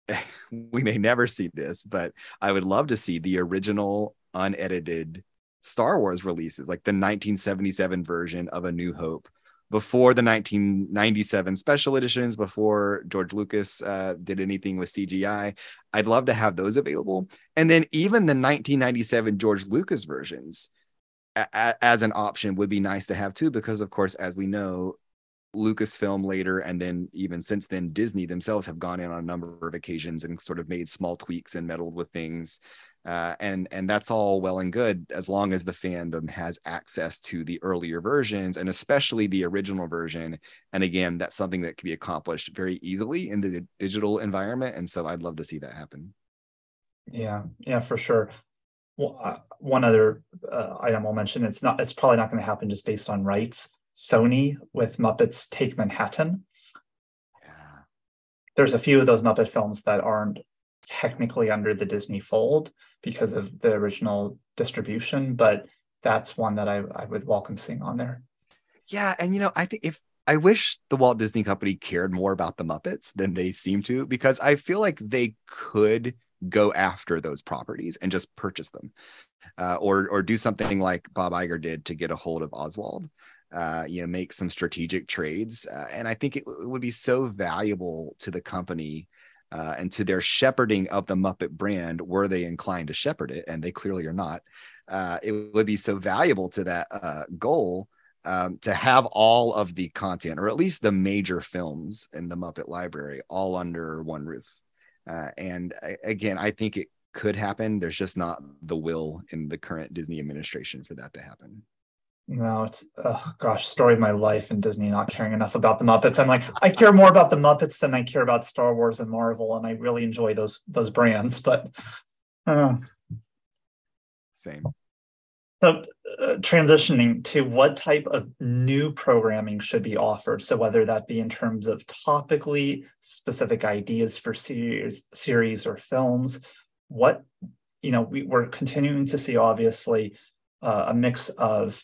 we may never see this, but I would love to see the original unedited Star Wars releases, like the 1977 version of A New Hope before the 1997 special editions, before George Lucas uh, did anything with CGI. I'd love to have those available. And then even the 1997 George Lucas versions a- a- as an option would be nice to have too, because of course, as we know, Lucasfilm later, and then even since then, Disney themselves have gone in on a number of occasions and sort of made small tweaks and meddled with things. Uh, and and that's all well and good as long as the fandom has access to the earlier versions and especially the original version. And again, that's something that can be accomplished very easily in the digital environment. And so I'd love to see that happen. Yeah, yeah, for sure. Well, uh, one other uh, item I'll mention. It's not. It's probably not going to happen just based on rights. Sony with Muppets Take Manhattan. Yeah. There's a few of those Muppet films that aren't technically under the Disney fold because of the original distribution, but that's one that I, I would welcome seeing on there. Yeah, and you know, I think if I wish the Walt Disney Company cared more about the Muppets than they seem to, because I feel like they could go after those properties and just purchase them, uh, or or do something like Bob Iger did to get a hold of Oswald. Uh, you know, make some strategic trades, uh, and I think it, it would be so valuable to the company uh, and to their shepherding of the Muppet brand, were they inclined to shepherd it, and they clearly are not. Uh, it would be so valuable to that uh, goal um, to have all of the content, or at least the major films in the Muppet Library, all under one roof. Uh, and I, again, I think it could happen. There's just not the will in the current Disney administration for that to happen. No, it's oh gosh, story of my life and Disney not caring enough about the Muppets. I'm like, I care more about the Muppets than I care about Star Wars and Marvel, and I really enjoy those those brands. But uh, same. So, uh, transitioning to what type of new programming should be offered. So, whether that be in terms of topically specific ideas for series, series or films, what you know, we, we're continuing to see obviously uh, a mix of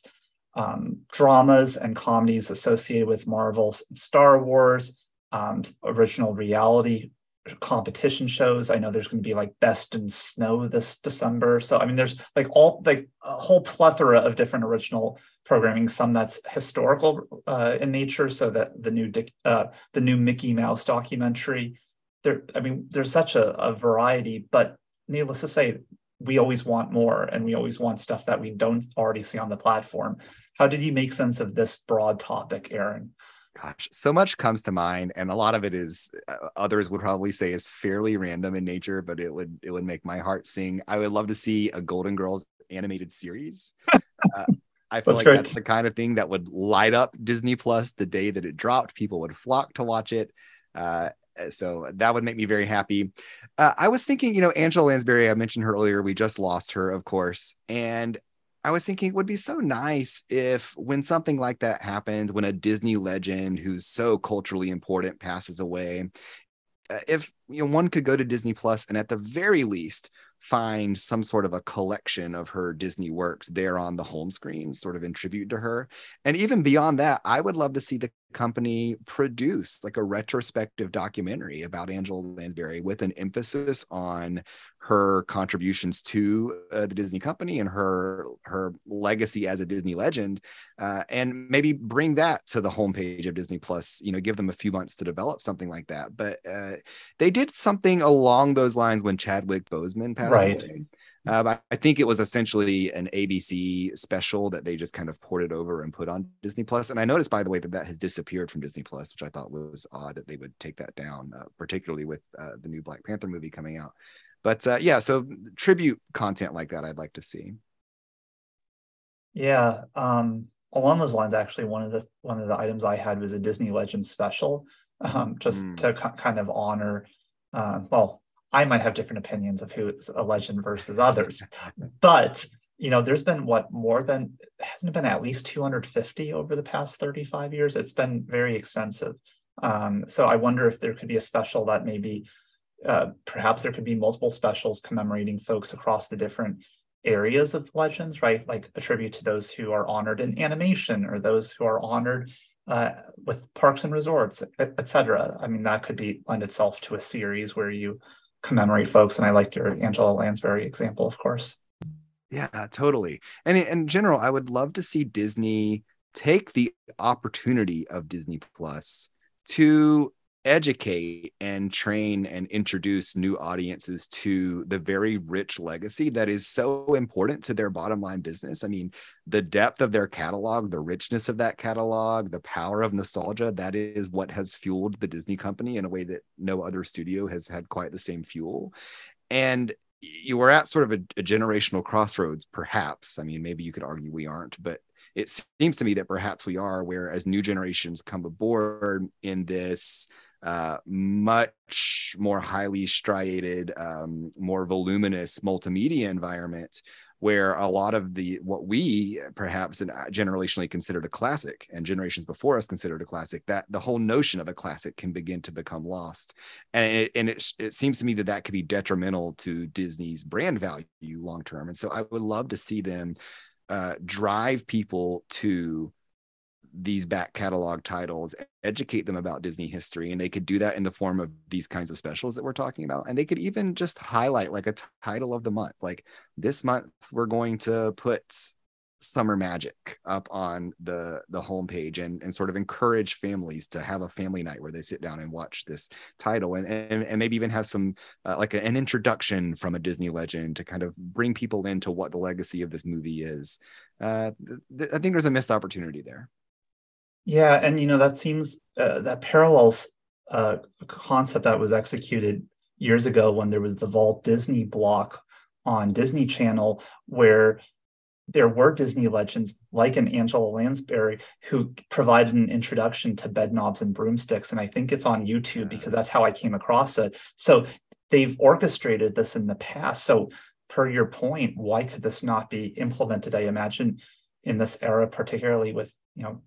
um, dramas and comedies associated with Marvel, Star Wars, um, original reality competition shows. I know there's going to be like Best in Snow this December. So I mean, there's like all like a whole plethora of different original programming. Some that's historical uh, in nature, so that the new uh, the new Mickey Mouse documentary. There, I mean, there's such a, a variety. But needless to say, we always want more, and we always want stuff that we don't already see on the platform. How did you make sense of this broad topic, Aaron? gosh so much comes to mind and a lot of it is uh, others would probably say is fairly random in nature but it would it would make my heart sing i would love to see a golden girls animated series uh, i feel That's like great. that's the kind of thing that would light up disney plus the day that it dropped people would flock to watch it uh, so that would make me very happy. Uh, I was thinking, you know, Angela Lansbury, I mentioned her earlier. We just lost her, of course. And I was thinking it would be so nice if, when something like that happened, when a Disney legend who's so culturally important passes away, uh, if you know one could go to Disney Plus and at the very least find some sort of a collection of her Disney works there on the home screen, sort of in tribute to her. And even beyond that, I would love to see the company produce like a retrospective documentary about Angela Lansbury with an emphasis on her contributions to uh, the Disney company and her her legacy as a Disney legend, uh, and maybe bring that to the homepage of Disney Plus. You know, give them a few months to develop something like that. But uh, they did something along those lines when Chadwick Boseman passed Right. away. Uh, I think it was essentially an ABC special that they just kind of ported over and put on Disney Plus. And I noticed, by the way, that that has disappeared from Disney Plus, which I thought was odd that they would take that down, uh, particularly with uh, the new Black Panther movie coming out. But uh, yeah, so tribute content like that, I'd like to see. Yeah, um, along those lines, actually, one of the one of the items I had was a Disney Legends special, um, just Mm. to ki- kind of honor. Uh, well, I might have different opinions of who is a legend versus others, but you know, there's been what more than hasn't it been at least 250 over the past 35 years. It's been very extensive. Um, so I wonder if there could be a special that maybe uh, perhaps there could be multiple specials commemorating folks across the different areas of legends, right? Like a tribute to those who are honored in animation or those who are honored uh, with parks and resorts, et, et cetera. I mean, that could be lend itself to a series where you commemorate folks. And I like your Angela Lansbury example, of course. Yeah, totally. And in, in general, I would love to see Disney take the opportunity of Disney Plus to educate and train and introduce new audiences to the very rich legacy that is so important to their bottom line business. I mean, the depth of their catalog, the richness of that catalog, the power of nostalgia, that is what has fueled the Disney company in a way that no other studio has had quite the same fuel. And you were at sort of a, a generational crossroads, perhaps. I mean, maybe you could argue we aren't, but it seems to me that perhaps we are, where as new generations come aboard in this uh, much more highly striated, um, more voluminous multimedia environment where a lot of the what we perhaps generationally considered a classic and generations before us considered a classic that the whole notion of a classic can begin to become lost. And it, and it, it seems to me that that could be detrimental to disney's brand value long term. And so i would love to see them uh, drive people to these back catalog titles, educate them about Disney history, and they could do that in the form of these kinds of specials that we're talking about. And they could even just highlight like a title of the month. Like this month, we're going to put summer magic up on the the homepage and and sort of encourage families to have a family night where they sit down and watch this title and and, and maybe even have some uh, like a, an introduction from a disney legend to kind of bring people into what the legacy of this movie is uh, th- th- i think there's a missed opportunity there yeah, and you know that seems uh, that parallels uh, a concept that was executed years ago when there was the Walt Disney block on Disney Channel, where there were Disney legends like an Angela Lansbury who provided an introduction to Bedknobs and Broomsticks, and I think it's on YouTube because that's how I came across it. So they've orchestrated this in the past. So per your point, why could this not be implemented? I imagine in this era, particularly with you know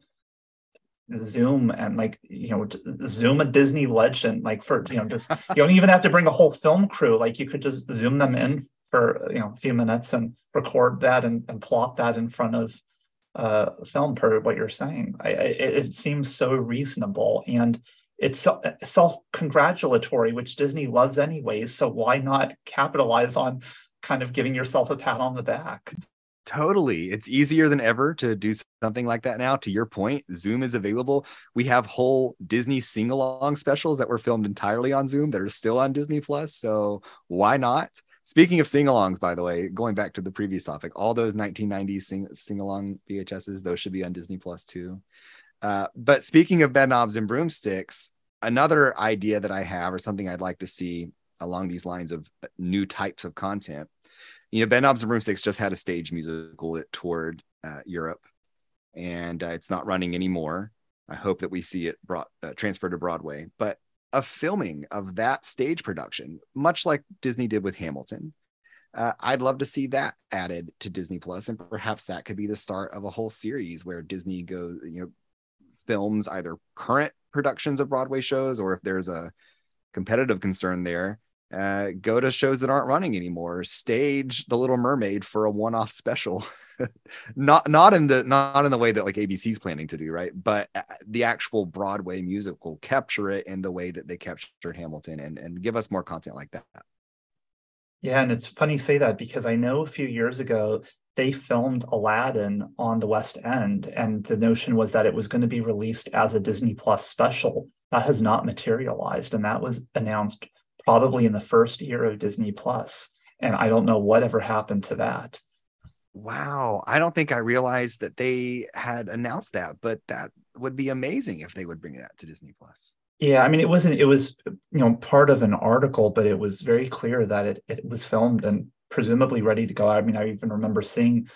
Zoom and like you know Zoom a Disney legend like for you know just you don't even have to bring a whole film crew. Like you could just Zoom them in for you know a few minutes and record that and, and plot that in front of uh film per what you're saying. I, it, it seems so reasonable and it's self-congratulatory which Disney loves anyways so why not capitalize on kind of giving yourself a pat on the back Totally. It's easier than ever to do something like that now. To your point, Zoom is available. We have whole Disney sing along specials that were filmed entirely on Zoom that are still on Disney Plus. So why not? Speaking of sing alongs, by the way, going back to the previous topic, all those 1990s sing, along VHSs, those should be on Disney Plus too. Uh, but speaking of bed knobs and Broomsticks, another idea that I have, or something I'd like to see along these lines of new types of content, you know, Bedknobs and Broomsticks just had a stage musical that toured uh, Europe, and uh, it's not running anymore. I hope that we see it brought uh, transferred to Broadway. But a filming of that stage production, much like Disney did with Hamilton, uh, I'd love to see that added to Disney Plus, and perhaps that could be the start of a whole series where Disney goes, you know, films either current productions of Broadway shows, or if there's a competitive concern there, uh, go to shows that aren't running anymore. Stage the little mermaid for a one-off special. Not not in the not in the way that like abc's planning to do right? But uh, the actual broadway musical capture it in the way that they captured hamilton and and give us more content like that. Yeah and it's funny you say that because i know a few years ago they filmed aladdin on the west end and the notion was that it was going to be released as a disney plus special. That has not materialized and that was announced probably in the first year of Disney And I don't know whatever happened to that. Wow. I don't think I realized that they had announced that, but that would be amazing if they would bring that to Disney Plus. Yeah, I mean it wasn't it was you know part of an article, but it was very clear that it it was filmed and presumably ready to go. I mean, I even remember seeing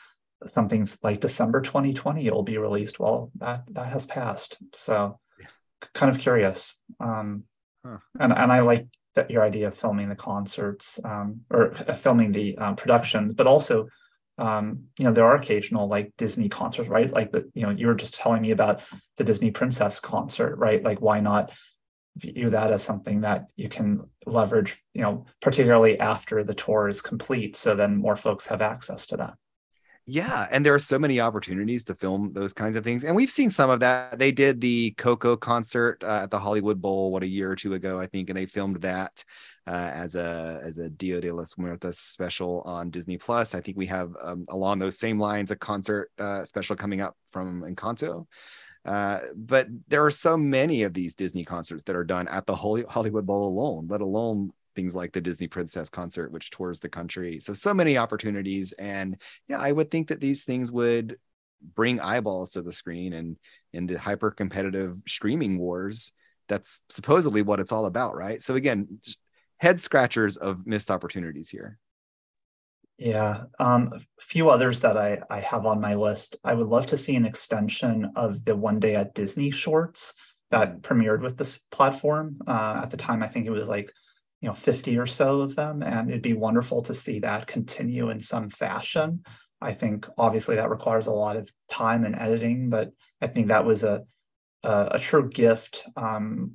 something like December 2020 it will be released. Well, that that has passed. So yeah. kind of curious. Um huh. and and I like that your idea of filming the concerts um, or uh, filming the um, productions, but also, um, you know, there are occasional like Disney concerts, right? Like the, you know, you were just telling me about the Disney Princess concert, right? Like, why not view that as something that you can leverage, you know, particularly after the tour is complete, so then more folks have access to that. Yeah, and there are so many opportunities to film those kinds of things, and we've seen some of that. They did the Coco concert uh, at the Hollywood Bowl what a year or two ago, I think, and they filmed that uh, as a as a Dia de los Muertos special on Disney Plus. I think we have um, along those same lines a concert uh, special coming up from Encanto. Uh, but there are so many of these Disney concerts that are done at the Hollywood Bowl alone, let alone things like the Disney Princess concert, which tours the country. So, so many opportunities. And yeah, I would think that these things would bring eyeballs to the screen and in the hyper competitive streaming wars. That's supposedly what it's all about, right? So, again, head scratchers of missed opportunities here. Yeah, um, a few others that I, I have on my list. I would love to see an extension of the One Day at Disney shorts that premiered with this platform. Uh, at the time, I think it was like, you know, 50 or so of them. And it'd be wonderful to see that continue in some fashion. I think obviously that requires a lot of time and editing, but I think that was a, a, a true gift um,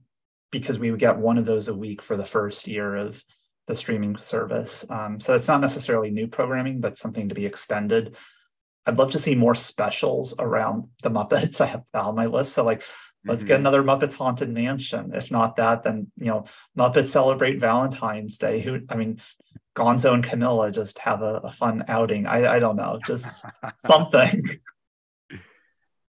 because we would get one of those a week for the first year of the streaming service. Um, so it's not necessarily new programming, but something to be extended. I'd love to see more specials around the Muppets. I have on my list. So like, let's mm-hmm. get another Muppets Haunted Mansion. If not that, then you know, Muppets celebrate Valentine's Day. Who I mean, Gonzo and Camilla just have a, a fun outing. I, I don't know, just something.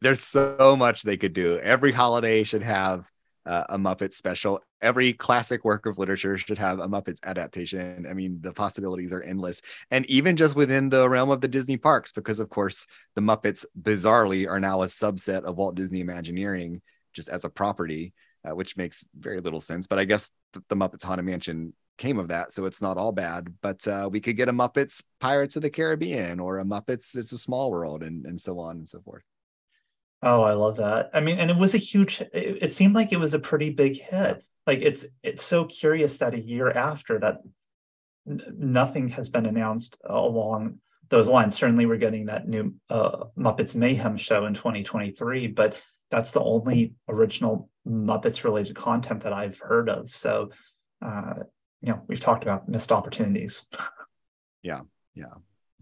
There's so much they could do. Every holiday should have uh, a Muppet special. Every classic work of literature should have a Muppets adaptation. I mean, the possibilities are endless. And even just within the realm of the Disney parks, because of course, the Muppets bizarrely are now a subset of Walt Disney Imagineering just as a property, uh, which makes very little sense. But I guess the, the Muppets Haunted Mansion came of that, so it's not all bad. But uh, we could get a Muppets Pirates of the Caribbean or a Muppets It's a Small World and, and so on and so forth. Oh, I love that. I mean, and it was a huge. It, it, seemed like it was a pretty big hit. Like it's it's so curious that a year after that, n- nothing has been announced along those lines. Certainly, we're getting that new uh, Muppets Mayhem show in 2023, but that's the only original Muppets related content that I've heard of. So, uh, you know, we've talked about missed opportunities. Yeah, yeah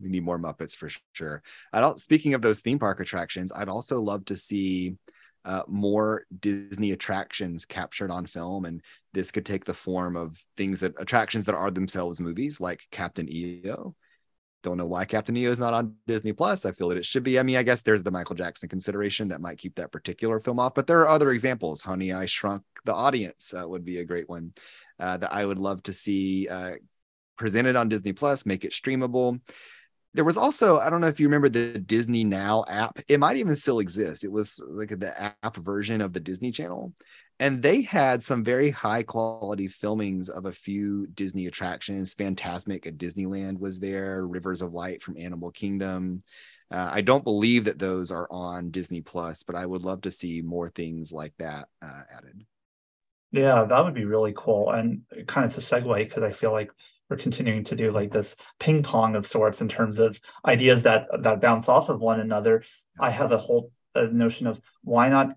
we need more Muppets for sure. I don't. Speaking of those theme park attractions, I'd also love to see uh, more Disney attractions captured on film, and this could take the form of things that attractions that are themselves movies, like Captain EO. Don't know why Captain EO is not on Disney Plus. I feel that it should be. I mean, I guess there's the Michael Jackson consideration that might keep that particular film off, but there are other examples. Honey, I Shrunk the Audience uh, would be a great one uh, that I would love to see uh, presented on Disney Plus. Make it streamable there was also i don't know if you remember the disney now app it might even still exist it was like the app version of the disney channel and they had some very high quality filmings of a few disney attractions. Fantasmic at disneyland was there rivers of light from animal kingdom. Uh, i don't believe that those are on disney plus but i would love to see more things like that uh, added. Yeah that would be really cool. And kind of to segue because i feel like we're continuing to do like this ping pong of sorts in terms of ideas that that bounce off of one another. I have a whole a notion of why not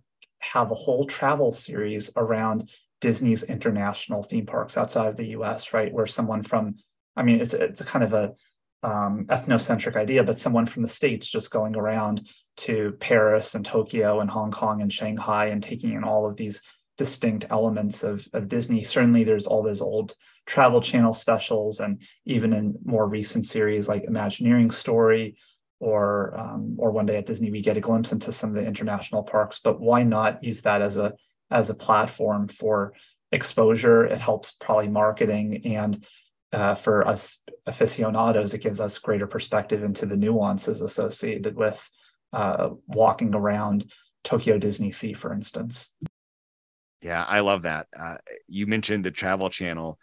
have a whole travel series around Disney's international theme parks outside of the U.S. Right, where someone from I mean, it's it's a kind of a um, ethnocentric idea, but someone from the states just going around to Paris and Tokyo and Hong Kong and Shanghai and taking in all of these distinct elements of, of Disney. Certainly, there's all those old travel channel specials, and even in more recent series like Imagineering Story or um, or One Day at Disney, we get a glimpse into some of the international parks. But why not use that as a as a platform for exposure? It helps probably marketing and uh, for us aficionados, it gives us greater perspective into the nuances associated with uh, walking around Tokyo Disney Sea, for instance. Yeah, I love that. Uh, you mentioned the travel channel.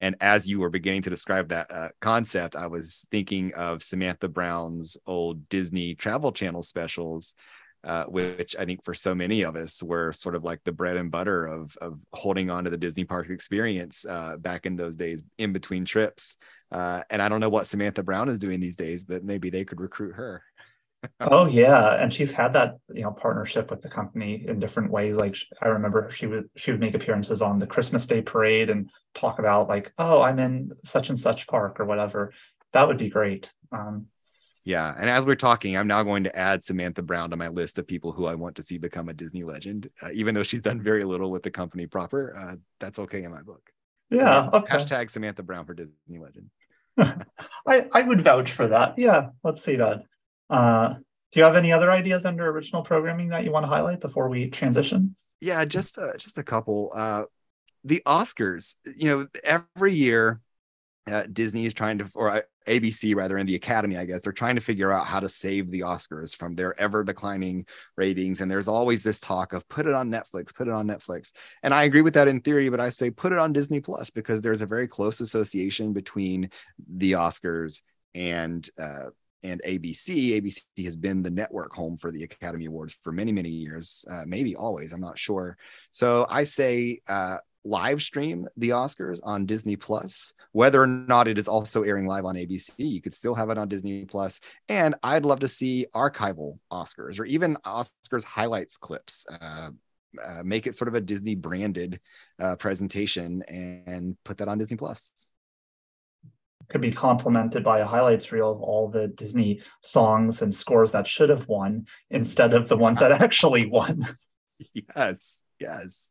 And as you were beginning to describe that uh, concept, I was thinking of Samantha Brown's old Disney Travel Channel specials, uh, which I think for so many of us were sort of like the bread and butter of of holding on to the Disney park experience uh, back in those days, in between trips. Uh, and I don't know what Samantha Brown is doing these days, but maybe they could recruit her oh yeah, and she's had that you know partnership with the company in different ways. Like I remember she would she would make appearances on the Christmas Day parade and talk about like, oh, I'm in such and such park or whatever. That would be great. Um, Yeah, and as we're talking, I'm now going to add Samantha Brown to my list of people who I want to see become a Disney legend. Uh, even though she's done very little with the company proper, uh, that's okay in my book. Yeah. Samantha- Okay. Hashtag Samantha Brown for Disney legend. I, I would vouch for that. Yeah, let's see that. Uh, do you have any other ideas under original programming that you want to highlight before we transition? Yeah, just uh, just a couple. Uh, the Oscars, you know, every year uh, Disney is trying to, or uh, ABC rather, and the Academy, I guess, they're trying to figure out how to save the Oscars from their ever declining ratings. And there's always this talk of put it on Netflix, put it on Netflix. And I agree with that in theory, but I say put it on Disney Plus because there's a very close association between the Oscars and uh, and ABC. ABC has been the network home for the Academy Awards for many, many years, uh, maybe always. I'm not sure. So I say uh, live stream the Oscars on Disney Plus, whether or not it is also airing live on ABC. You could still have it on Disney Plus. And I'd love to see archival Oscars or even Oscars highlights clips. Uh, uh, make it sort of a Disney branded uh, presentation and put that on Disney Plus. Could be complemented by a highlights reel of all the Disney songs and scores that should have won instead of the ones that actually won. yes, yes,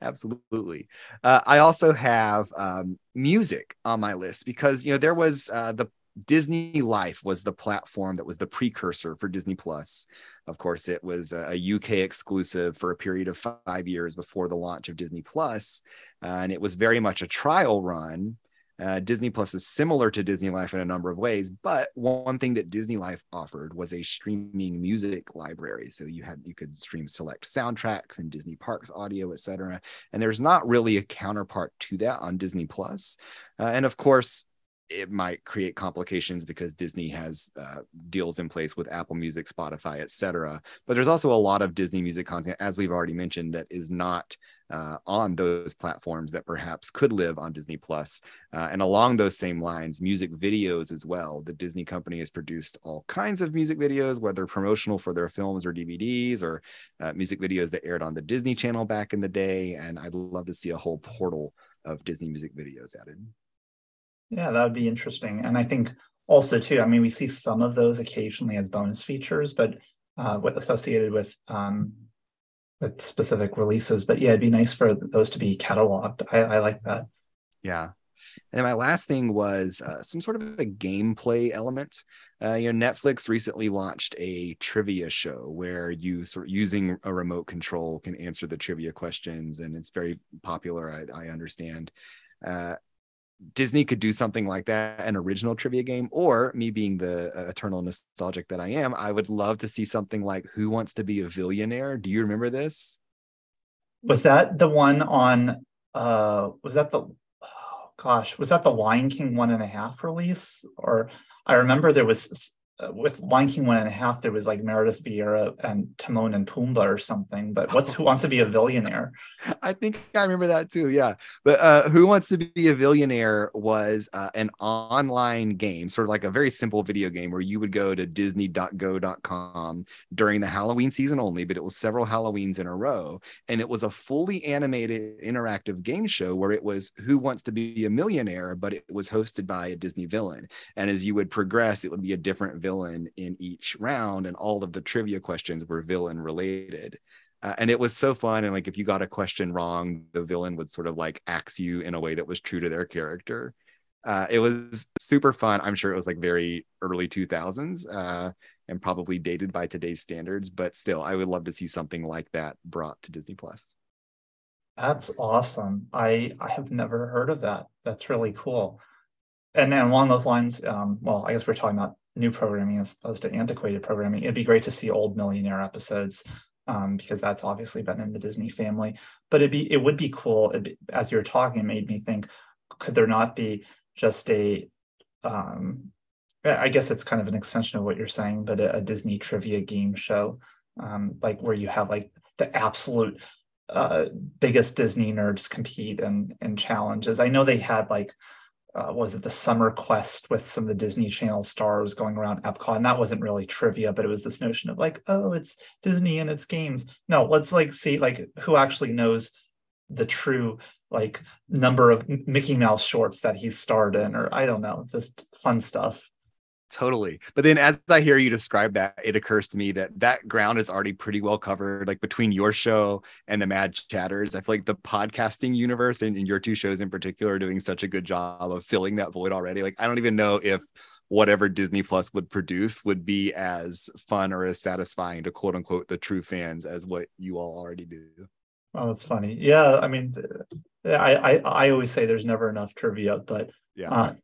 absolutely. Uh, I also have um, music on my list because you know there was uh, the Disney Life was the platform that was the precursor for Disney Plus. Of course, it was a UK exclusive for a period of five years before the launch of Disney Plus, uh, and it was very much a trial run. Uh, Disney Plus is similar to Disney Life in a number of ways, but one thing that Disney Life offered was a streaming music library. So you had you could stream select soundtracks and Disney Parks audio, etc. And there's not really a counterpart to that on Disney Plus. Uh, and of course, it might create complications because Disney has uh, deals in place with Apple Music, Spotify, etc. But there's also a lot of Disney music content, as we've already mentioned, that is not uh, on those platforms that perhaps could live on Disney Plus. Uh, and along those same lines, music videos as well. The Disney company has produced all kinds of music videos, whether promotional for their films or DVDs, or uh, music videos that aired on the Disney Channel back in the day. And I'd love to see a whole portal of Disney music videos added. Yeah, that would be interesting. And I think also too, I mean, we see some of those occasionally as bonus features, but uh, with associated with um, with specific releases. But yeah, it'd be nice for those to be cataloged. I, I like that. Yeah. And my last thing was uh, some sort of a gameplay element. Uh, you know, Netflix recently launched a trivia show where you sort of using a remote control can answer the trivia questions, and it's very popular. I, I understand. Uh, Disney could do something like that, an original trivia game, or me being the uh, eternal nostalgic that I am, I would love to see something like Who Wants to Be a Billionaire? Do you remember this? Was that the one on? uh Was that the? Oh, gosh, was that the Lion King one and a half release? Or I remember there was with Lion King one and a half, there was like Meredith Vieira and Timon and Pumbaa or something. But what's Who Wants to Be a Billionaire? I think I remember that too. Yeah. But uh, Who Wants to Be a Billionaire was uh, an online game, sort of like a very simple video game where you would go to disney.go.com during the Halloween season only, but it was several Halloweens in a row. And it was a fully animated interactive game show where it was Who Wants to Be a Millionaire, but it was hosted by a Disney villain. And as you would progress, it would be a different villain in each round. And all of the trivia questions were villain related. Uh, and it was so fun. And like, if you got a question wrong, the villain would sort of like axe you in a way that was true to their character. Uh, it was super fun. I'm sure it was like very early 2000s uh, and probably dated by today's standards, but still, I would love to see something like that brought to Disney Plus. That's awesome. I I have never heard of that. That's really cool. And then along those lines, um, well, I guess we're talking about new programming as opposed to antiquated programming. It'd be great to see old Millionaire episodes um, because that's obviously been in the Disney family. But it'd be it would be cool. Be, as you were talking, it made me think: could there not be just a um, I guess it's kind of an extension of what you're saying, but a, a Disney trivia game show, um, like where you have like the absolute uh, biggest Disney nerds compete and and challenges. I know they had like uh, was it the summer quest with some of the Disney Channel stars going around Epcot, and that wasn't really trivia, but it was this notion of like, oh, it's Disney and its games. No, let's like see like who actually knows the true like number of Mickey Mouse shorts that he starred in, or I don't know, just fun stuff. Totally. But then as I hear you describe that, it occurs to me that that ground is already pretty well covered. Like between your show and the Mad Chatters, I feel like the podcasting universe and, and your two shows in particular are doing such a good job of filling that void already. Like I don't even know if whatever Disney Plus would produce would be as fun or as satisfying to quote unquote the true fans as what you all already do. Oh, that's funny. Yeah, I mean, I I, I always say there's never enough trivia, but Yeah. uh,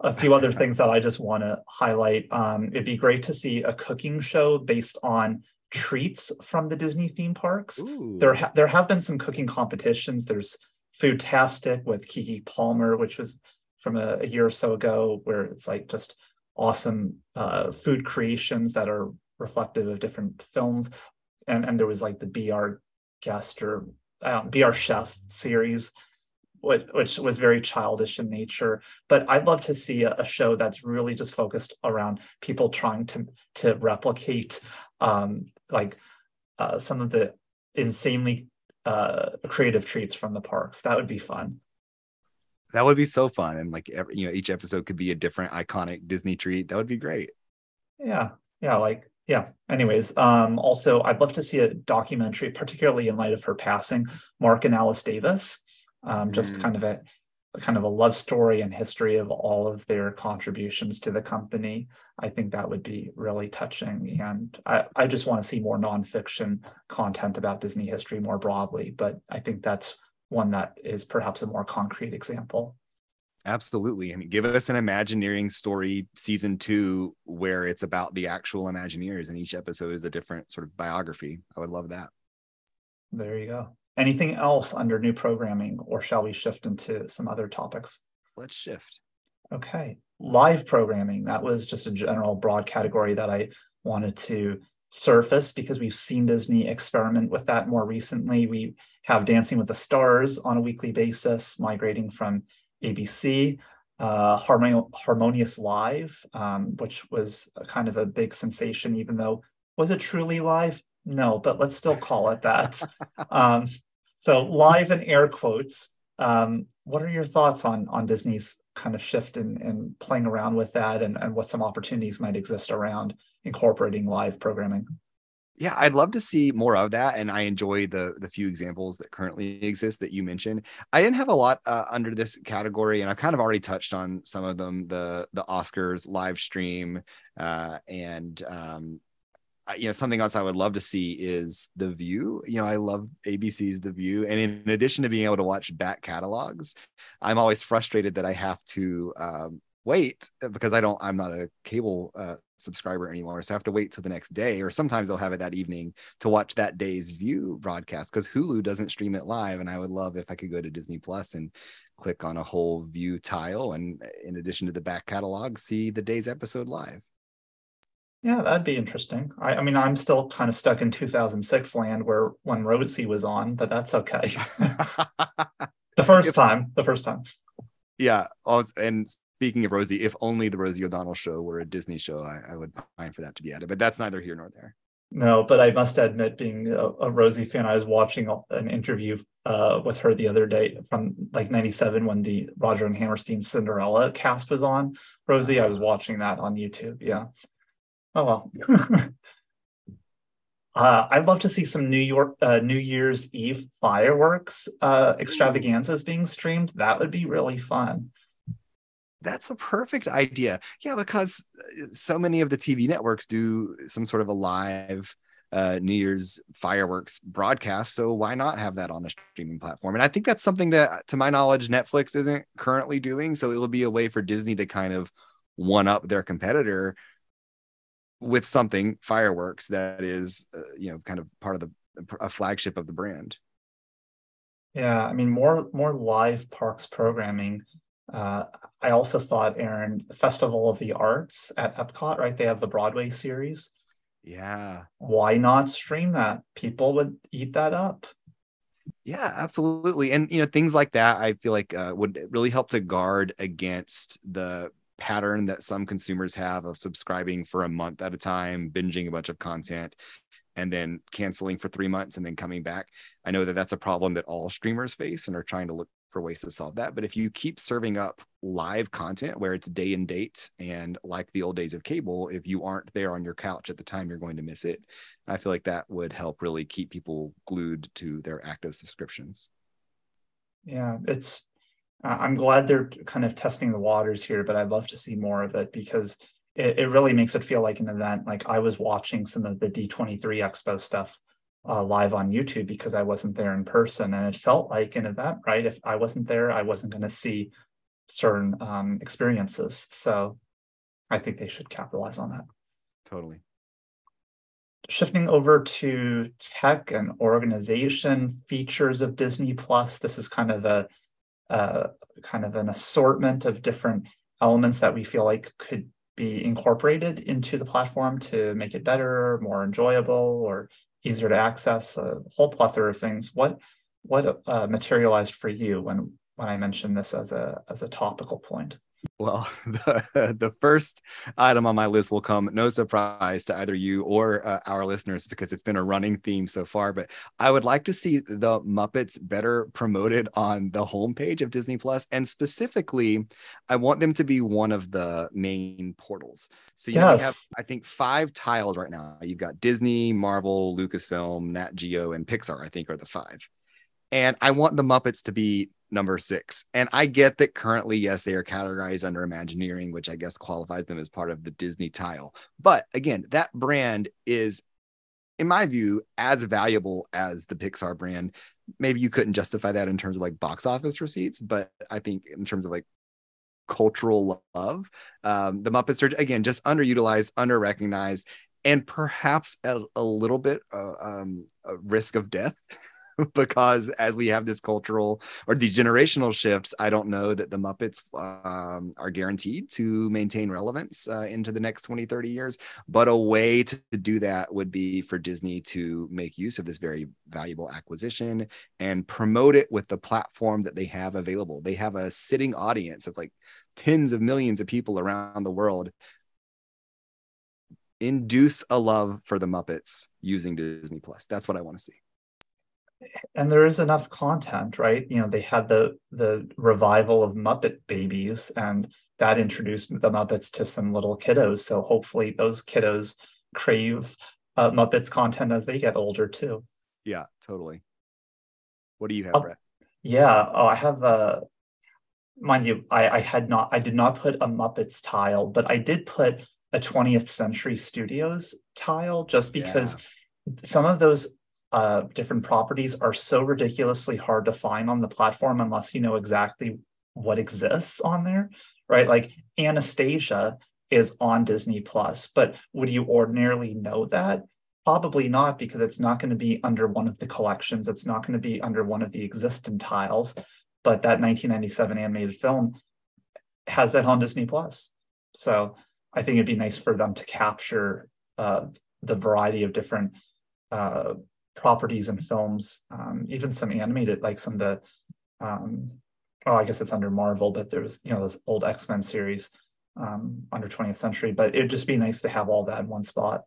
a few other things that I just want to highlight. Um, it'd be great to see a cooking show based on treats from the Disney theme parks. Ooh. There ha- there have been some cooking competitions. There's Foodtastic with Keke Palmer, which was from a, a year or so ago, where it's like just awesome uh, food creations that are reflective of different films. And and there was like the BR guest or um, Be Our Chef series which, which was very childish in nature. But I'd love to see a, a show that's really just focused around people trying to to replicate um, like uh, some of the insanely uh, creative treats from the parks. That would be fun. That would be so fun. And like every, you know, each episode could be a different iconic Disney treat. That would be great. Yeah, yeah, like yeah. Anyways, um, also I'd love to see a documentary, particularly in light of her passing, Marc and Alice Davis. Um, just Mm. kind of a kind of a love story and history of all of their contributions to the company. I think that would be really touching. And I, I just want to see more nonfiction content about Disney history more broadly. But I think that's one that is perhaps a more concrete example. Absolutely. I mean, give us an Imagineering story season two where it's about the actual Imagineers and each episode is a different sort of biography. I would love that. There you go. Anything else under new programming, or shall we shift into some other topics? Let's shift. Okay. Live programming. That was just a general broad category that I wanted to surface because we've seen Disney experiment with that more recently. We have Dancing with the Stars on a weekly basis, migrating from ABC, uh, Harmon- Harmonious Live, um, which was a kind of a big sensation, even though was it truly live? No, but let's still call it that. um, so live in air quotes. Um, what are your thoughts on on Disney's kind of shift in, in playing around with that and, and what some opportunities might exist around incorporating live programming? Yeah, I'd love to see more of that, and I enjoy the the few examples that currently exist that you mentioned. I didn't have a lot uh, under this category, and I've kind of already touched on some of them. The the Oscars live stream, uh, and um, you know something else I would love to see is The View. You know, I love ABC's The View, and in addition to being able to watch back catalogs, I'm always frustrated that I have to um, wait because I don't. I'm not a cable uh, subscriber anymore, so I have to wait till the next day, or sometimes they'll have it that evening to watch that day's View broadcast because Hulu doesn't stream it live, and I would love if I could go to Disney Plus and click on a whole View tile, and in addition to the back catalog, see the day's episode live. Yeah, that'd be interesting. I, I mean, I'm still kind of stuck in 2006 land where when Rosie was on, but that's okay. the first time, the first time. yeah. Also, and speaking of Rosie, if only the Rosie O'Donnell show were a Disney show, I, I would pine for that to be added. But that's neither here nor there. No, but I must admit, being a, a Rosie fan, I was watching an interview uh, with her the other day from like '97 when the Roger and Hammerstein Cinderella cast was on. Rosie, I was watching that on YouTube. Yeah. Oh well. uh, I'd love to see some New York uh, New Year's Eve fireworks uh, extravaganzas being streamed. That would be really fun. That's a perfect idea. Yeah, because uh, so many of the TV networks do some sort of a live uh, New Year's fireworks broadcast. So why not have that on a streaming platform? And I think that's something that, to my knowledge, Netflix isn't currently doing. So it will be a way for Disney to kind of one up their competitor with something fireworks that is, uh, you know, kind of part of the a flagship of the brand. Yeah, I mean more more live parks programming. Uh, I also thought, Aaron, Festival of the Arts at Epcot, right? They have the Broadway series. Yeah. Why not stream that? People would eat that up. Yeah, absolutely. And you know, things like that I feel like uh, would really help to guard against the pattern that some consumers have of subscribing for a month at a time, binging a bunch of content and then canceling for 3 months and then coming back. I know that that's a problem that all streamers face and are trying to look for ways to solve that. But if you keep serving up live content where it's day and date, and like the old days of cable, if you aren't there on your couch at the time, you're going to miss it. I feel like that would help really keep people glued to their active subscriptions. Yeah, it's. I'm glad they're kind of testing the waters here, but I'd love to see more of it because it, it really makes it feel like an event. Like I was watching some of the D23 Expo stuff uh, live on YouTube because I wasn't there in person, and it felt like an event. Right? If I wasn't there, I wasn't going to see certain um, experiences. So I think they should capitalize on that. Totally. Shifting over to tech and organization features of Disney Plus, this is kind of a kind of an assortment of different elements that we feel like could be incorporated into the platform to make it better, more enjoyable, or easier to access. A whole plethora of things. What what uh, materialized for you when when I mentioned this as a as a topical point? Well, the, the first item on my list will come no surprise to either you or uh, our listeners because it's been a running theme so far. But I would like to see the Muppets better promoted on the homepage of Disney Plus, and specifically, I want them to be one of the main portals. So you yes. have, I think, five tiles right now. You've got Disney, Marvel, Lucasfilm, Nat Geo, and Pixar. I think are the five and I want the Muppets to be number six. And I get that currently, yes, they are categorized under Imagineering, which I guess qualifies them as part of the Disney tile. But again, that brand is, in my view, as valuable as the Pixar brand. Maybe you couldn't justify that in terms of like box office receipts, but I think in terms of like cultural love, um, the Muppets are again just underutilized, underrecognized, and perhaps a, a little bit uh, um, a risk of death because as we have this cultural or these generational shifts, I don't know that the Muppets um, are guaranteed to maintain relevance uh, into the next 20, 30 years. But a way to, do that would be for Disney to make use of this very valuable acquisition and promote it with the platform that they have available. They have a sitting audience of like tens of millions of people around the world induce a love for the Muppets using Disney Plus. That's what I want to see and there is enough content right? You know they had the the revival of muppet babies and that introduced the muppets to some little kiddos. So hopefully those kiddos crave uh, muppets content as they get older too. Yeah totally. What do you have uh, brett? yeah. Oh i have a uh, mind you I, I had not i did not put a muppets tile but i did put a 20th century studios tile just because yeah. some of those uh, different properties are so ridiculously hard to find on the platform unless you know exactly what exists on there, right? Like Anastasia is on Disney Plus, but would you ordinarily know that? Probably not, because it's not going to be under one of the collections. It's not going to be under one of the existing tiles. But that 1997 animated film has been on Disney Plus. So I think it'd be nice for them to capture uh, the variety of different uh, properties and films, um, even some animated, like some of the, um, oh, I guess it's under Marvel, but there's, you know, those old X Men series um, under 20th century. But it'd just be nice to have all that in one spot.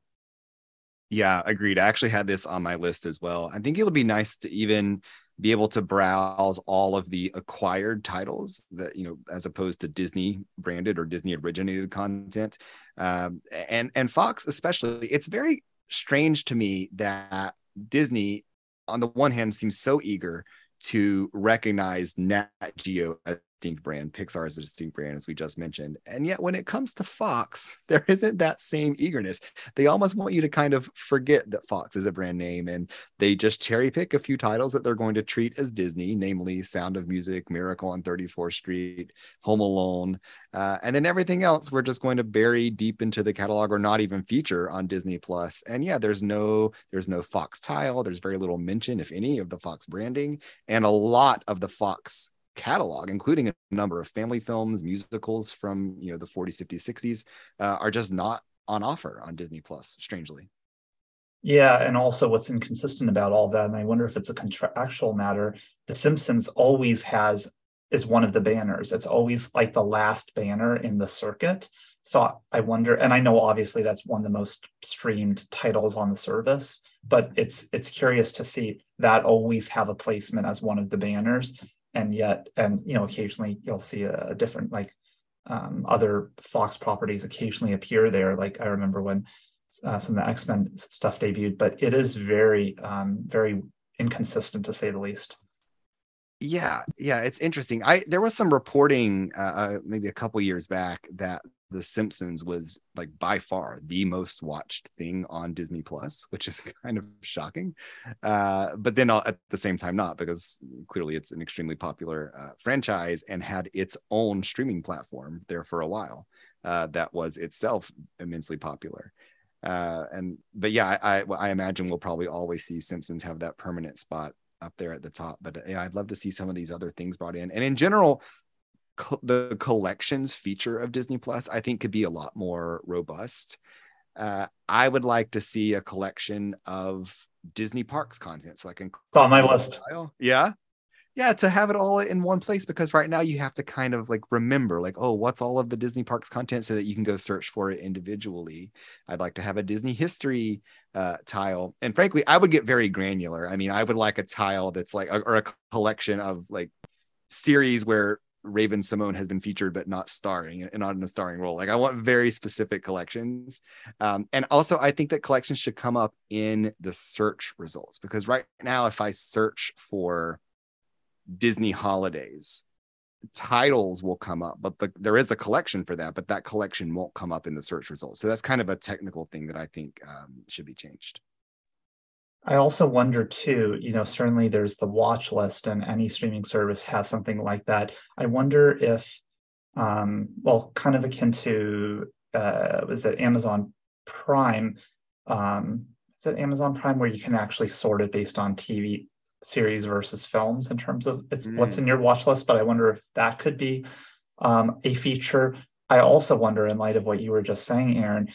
Yeah, agreed. I actually had this on my list as well. I think it'll be nice to even be able to browse all of the acquired titles that you know as opposed to disney branded or disney originated content um, and and fox especially it's very strange to me that Disney, on the one hand, seems so eager to recognize Nat Geo as distinct brand, Pixar is a distinct brand, as we just mentioned. And yet, when it comes to Fox, there isn't that same eagerness. They almost want you to kind of forget that Fox is a brand name and they just cherry pick a few titles that they're going to treat as Disney, namely Sound of Music, Miracle on 34th Street, Home Alone. Uh, and then everything else we're just going to bury deep into the catalog or not even feature on Disney Plus. And yeah, there's no there's no Fox tile. There's very little mention, if any, of the Fox branding, and a lot of the Fox catalog, including a number of family films, musicals from you know the 40s, 50s, 60s, uh, are just not on offer on Disney Plus. Strangely. Yeah, and also what's inconsistent about all that, and I wonder if it's a contractual matter. The Simpsons always has is one of the banners. It's always like the last banner in the circuit. So I wonder, and I know obviously that's one of the most streamed titles on the service, but it's it's curious to see that always have a placement as one of the banners and yet and you know occasionally you'll see a, a different like um, other Fox properties occasionally appear there. Like I remember when uh, some of the X Men stuff debuted, but it is very um, very inconsistent to say the least. Yeah, yeah, it's interesting. I there was some reporting uh, uh, maybe a couple years back that The Simpsons was like by far the most watched thing on Disney Plus, which is kind of shocking. Uh, but then at the same time, not because clearly it's an extremely popular uh, franchise and had its own streaming platform there for a while uh, that was itself immensely popular. Uh, and but yeah, I, I I imagine we'll probably always see Simpsons have that permanent spot up there at the top. But yeah, I'd love to see some of these other things brought in. And in general, co- the collections feature of Disney Plus, I think, could be a lot more robust. Uh, I would like to see a collection of Disney Parks content, so I can. It's on my list. Yeah, yeah, to have it all in one place because right now you have to kind of like remember, like, oh, what's all of the Disney Parks content, so that you can go search for it individually. I'd like to have a Disney history uh, tile. And frankly, I would get very granular. I mean, I would like a tile that's like, or a collection of like series where Raven-Symoné has been featured but not starring and not in a starring role. Like I want very specific collections. Um, and also I think that collections should come up in the search results because right now if I search for Disney holidays, titles will come up, but the, there is a collection for that, but that collection won't come up in the search results. So that's kind of a technical thing that I think um, should be changed. I also wonder too, you know, certainly there's the watch list and any streaming service has something like that. I wonder if, um, well, kind of akin to, uh, was it Amazon Prime? Um, is it Amazon Prime where you can actually sort it based on TV series versus films in terms of it's mm. what's in your watch list? But I wonder if that could be um, a feature. I also wonder, in light of what you were just saying, Aaron,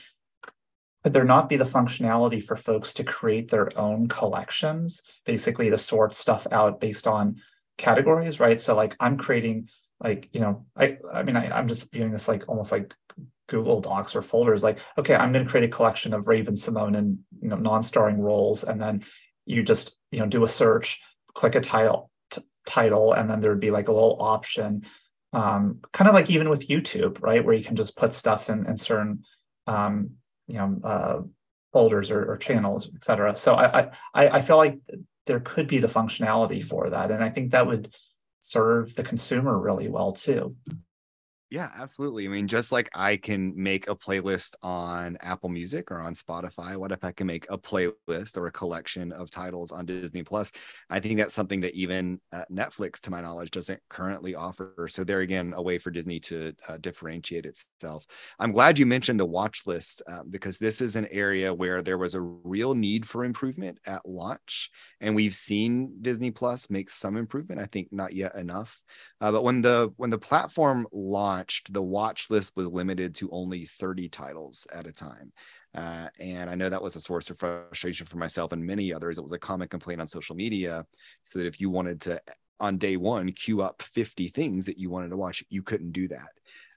could there not be the functionality for folks to create their own collections, basically to sort stuff out based on categories, right? So like I'm creating like, you know, I I mean I, I'm just viewing this like almost like Google Docs or folders, like, okay, I'm going to create a collection of Raven-Symoné and you know non-starring roles, and then you just you know do a search, click a title t- title, and then there would be like a little option, um, kind of like even with YouTube, right, where you can just put stuff in, in certain um, you know uh, folders or, or channels, et cetera. So I, I I feel like there could be the functionality for that, and I think that would serve the consumer really well too. Yeah, absolutely. I mean, just like I can make a playlist on Apple Music or on Spotify, what if I can make a playlist or a collection of titles on Disney Plus? I think that's something that even uh, Netflix, to my knowledge, doesn't currently offer. So, there again, a way for Disney to uh, differentiate itself. I'm glad you mentioned the watch list uh, because this is an area where there was a real need for improvement at launch. And we've seen Disney Plus make some improvement. I think not yet enough. Uh, but when the when the platform launched, the watch list was limited to only 30 titles at a time. Uh, and I know that was a source of frustration for myself and many others. It was a common complaint on social media. So that if you wanted to, on day one, queue up 50 things that you wanted to watch, you couldn't do that.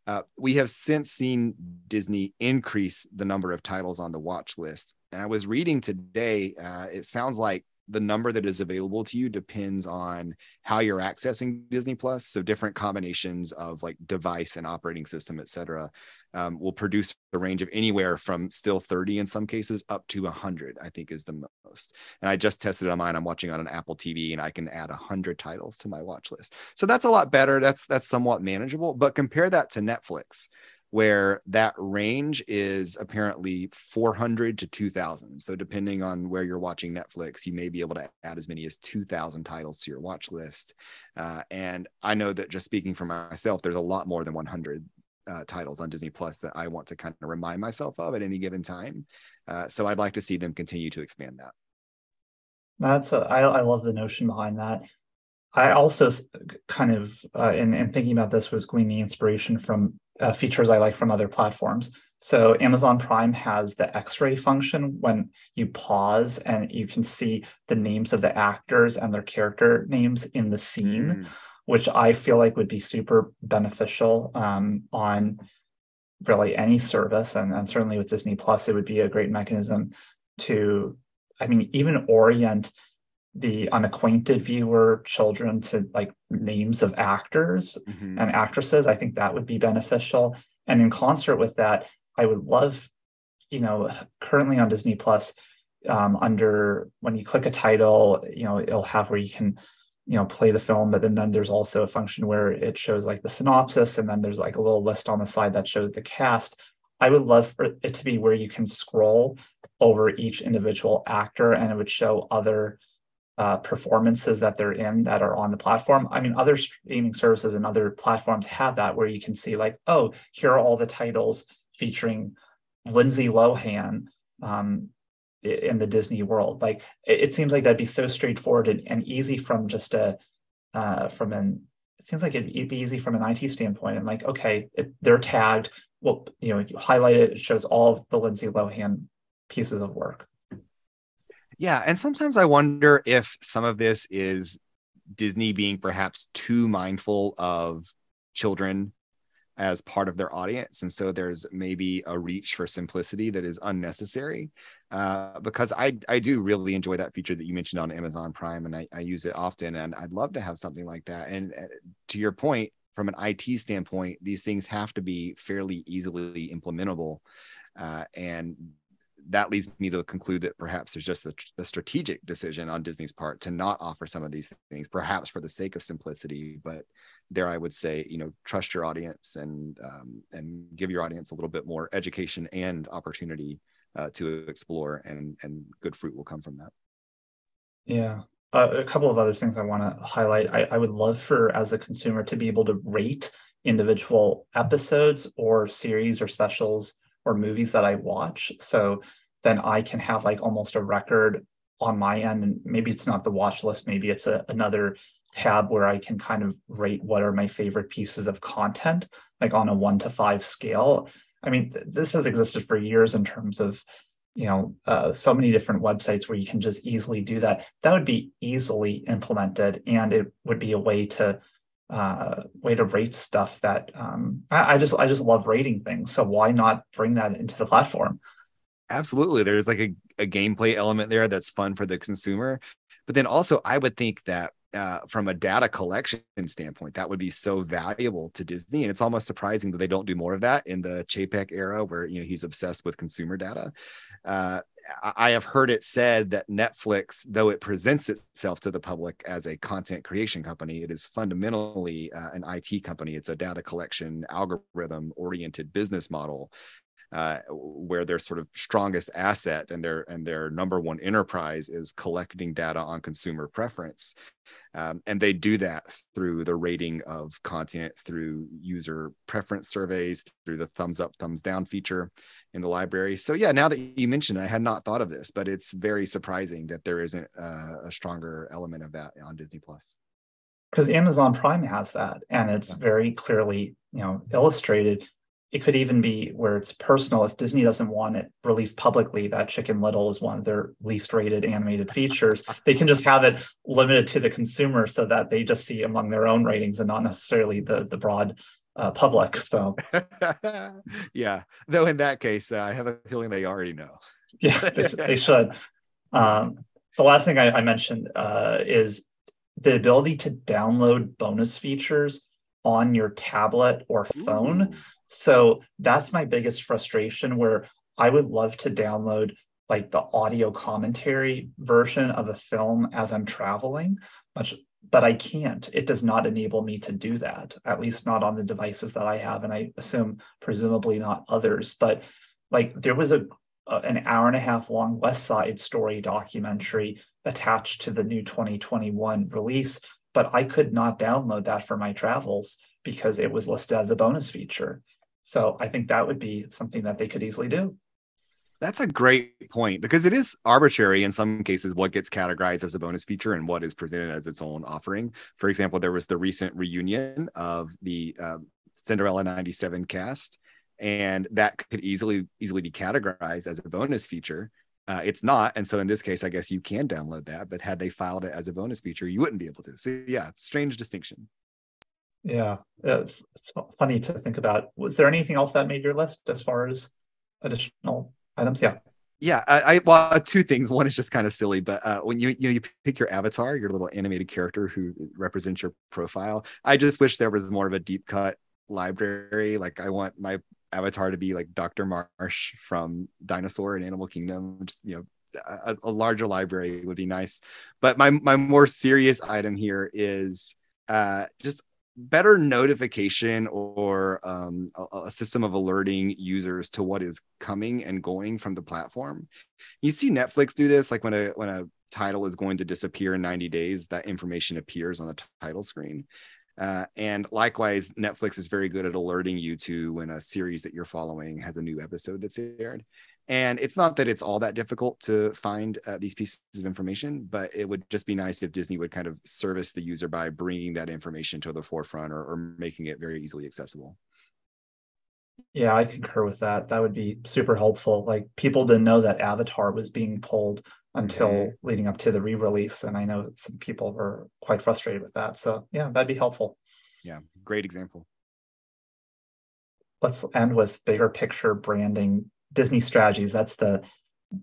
Uh, we have since seen Disney increase the number of titles on the watch list. And I was reading today, uh, it sounds like the number that is available to you depends on how you're accessing Disney Plus. So different combinations of like device and operating system, et cetera, um, will produce a range of anywhere from still 30 in some cases up to 100, I think is the most. And I just tested on mine. I'm watching on an Apple TV and I can add 100 titles to my watch list. So that's a lot better. That's that's somewhat manageable. But compare that to Netflix where that range is apparently 400 to 2000 so depending on where you're watching netflix you may be able to add as many as 2000 titles to your watch list. Uh, and i know that just speaking for myself there's a lot more than 100 uh, titles on disney plus that i want to kind of remind myself of at any given time. Uh, so i'd like to see them continue to expand that. That's a, I, I love the notion behind that. I also kind of, uh, in, in thinking about this, was gleaning inspiration from uh, features I like from other platforms. So Amazon Prime has the X-ray function when you pause and you can see the names of the actors and their character names in the scene, mm. which I feel like would be super beneficial um, on really any service, and, and certainly with Disney Plus, it would be a great mechanism to, I mean, even orient the unacquainted viewer children to like names of actors Mhm. and actresses i think that would be beneficial and in concert with that i would love you know currently on disney plus um, under when you click a title you know it'll have where you can you know play the film but then, then there's also a function where it shows like the synopsis and then there's like a little list on the side that shows the cast i would love for it to be where you can scroll over each individual actor and it would show other uh, performances that they're in that are on the platform. I mean, other streaming services and other platforms have that where you can see, like, oh, here are all the titles featuring Lindsay Lohan um, in the Disney world. Like, it, it seems like that'd be so straightforward and, and easy from just a uh, from an. It seems like it'd, be easy from an IT standpoint. And like, okay, it, they're tagged. Well, you know, you highlight it. It shows all of the Lindsay Lohan pieces of work. Yeah, and sometimes I wonder if some of this is Disney being perhaps too mindful of children as part of their audience, and so there's maybe a reach for simplicity that is unnecessary. Uh, because I I do really enjoy that feature that you mentioned on Amazon Prime, and I, I use it often, and I'd love to have something like that. And uh, to your point, from an IT standpoint, these things have to be fairly easily implementable, uh, and that leads me to conclude that perhaps there's just a, a, strategic decision on Disney's part to not offer some of these things, perhaps for the sake of simplicity. But there, I would say, you know, trust your audience and um, and give your audience a little bit more education and opportunity uh, to explore, and and good fruit will come from that. Yeah. Uh, a couple of other things I want to highlight. I, I would love for, as a consumer, to be able to rate individual episodes or series or specials or movies that I watch. So then I can have like almost a record on my end. And maybe it's not the watch list, maybe it's a, another tab where I can kind of rate what are my favorite pieces of content, like on a one to five scale. I mean, th- this has existed for years in terms of, you know, uh, so many different websites where you can just easily do that. That would be easily implemented, and it would be a way to uh way to rate stuff that um I, I just i just love rating things. So why not bring that into the platform? Absolutely. There's like a, a gameplay element there that's fun for the consumer. But then also i would think that uh, from a data collection standpoint, that would be so valuable to Disney, and it's almost surprising that they don't do more of that in the Chapek era, where you know he's obsessed with consumer data. Uh, I have heard it said that Netflix, though it presents itself to the public as a content creation company, it is fundamentally uh, an IT company. It's a data collection, algorithm oriented business model. Uh, where their sort of strongest asset and their and their number one enterprise is collecting data on consumer preference, um, and they do that through the rating of content, through user preference surveys, through the thumbs up, thumbs down feature in the library. So yeah, now that you mentioned, it, I had not thought of this, but it's very surprising that there isn't uh, a stronger element of that on Disney Plus. Because Amazon Prime has that, and it's very clearly you know illustrated it could even be where it's personal. If disney doesn't want it released publicly that chicken little is one of their least rated animated features. They can just have it limited to the consumer so that they just see among their own ratings and not necessarily the the broad uh, public so. Yeah though in that case uh, i have a feeling they already know. Yeah they, they should. Um, the last thing i, I mentioned uh, is the ability to download bonus features on your tablet or phone Ooh. So that's my biggest frustration where I would love to download like the audio commentary version of a film as I'm traveling, much but I can't. It does not enable me to do that, at least not on the devices that I have and I assume presumably not others, but like there was a, a an hour and a half long West Side Story documentary attached to the new 2021 release, but I could not download that for my travels because it was listed as a bonus feature. So I think that would be something that they could easily do. That's a great point because it is arbitrary in some cases what gets categorized as a bonus feature and what is presented as its own offering. For example, there was the recent reunion of the uh, Cinderella 97 cast, and that could easily easily be categorized as a bonus feature. Uh, it's not, and so in this case, I guess you can download that. But had they filed it as a bonus feature, you wouldn't be able to. So yeah, strange distinction. Yeah, it's funny to think about. Was there anything else that made your list as far as additional items? Yeah. Yeah, I, I well, two things. One is just kind of silly, but uh, when you you know you pick your avatar, your little animated character who represents your profile, I just wish there was more of a deep cut library. Like I want my avatar to be like Dr. Marsh from Dinosaur and Animal Kingdom. Just you know, a, a larger library would be nice. But my my more serious item here is uh, just better notification or um, a, a, system of alerting users to what is coming and going from the platform. You see Netflix do this, like when a when a title is going to disappear in 90 days, that information appears on the title screen. Uh, and likewise, Netflix is very good at alerting you to when a series that you're following has a new episode that's aired. And it's not that it's all that difficult to find uh, these pieces of information, but it would just be nice if Disney would kind of service the user by bringing that information to the forefront or, or making it very easily accessible. Yeah, I concur with that. That would be super helpful. Like people didn't know that Avatar was being pulled until mm-hmm. leading up to the re-release, and I know some people were quite frustrated with that. So yeah, that'd be helpful. Yeah, great example. Let's end with bigger picture branding Disney strategies. That's the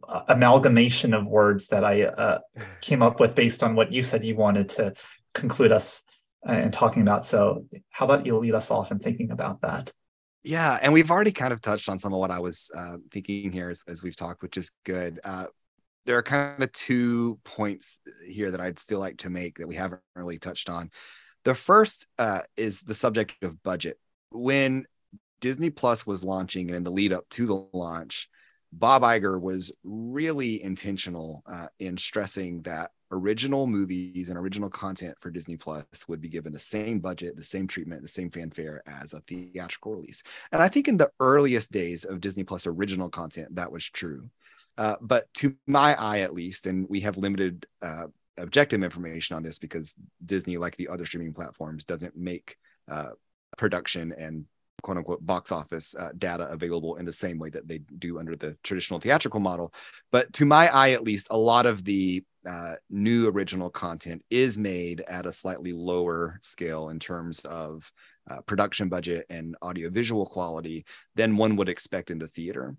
uh, amalgamation of words that I uh, came up with based on what you said you wanted to conclude us uh, in talking about. So, how about you lead us off in thinking about that? Yeah, and we've already kind of touched on some of what I was uh, thinking here as, as, we've talked, which is good. Uh, there are kind of two points here that I'd still like to make that we haven't really touched on. The first uh, is the subject of budget. When Disney Plus was launching and in the lead up to the launch, Bob Iger was really intentional uh, in stressing that original movies and original content for Disney Plus would be given the same budget, the same treatment, the same fanfare as a theatrical release. And I think in the earliest days of Disney Plus original content, that was true. Uh, but to my eye, at least, and we have limited uh, objective information on this because Disney, like the other streaming platforms, doesn't make uh, production and quote unquote box office uh, data available in the same way that they do under the traditional theatrical model. But to my eye, at least, a lot of the uh, new original content is made at a slightly lower scale in terms of uh, production budget and audiovisual quality than one would expect in the theater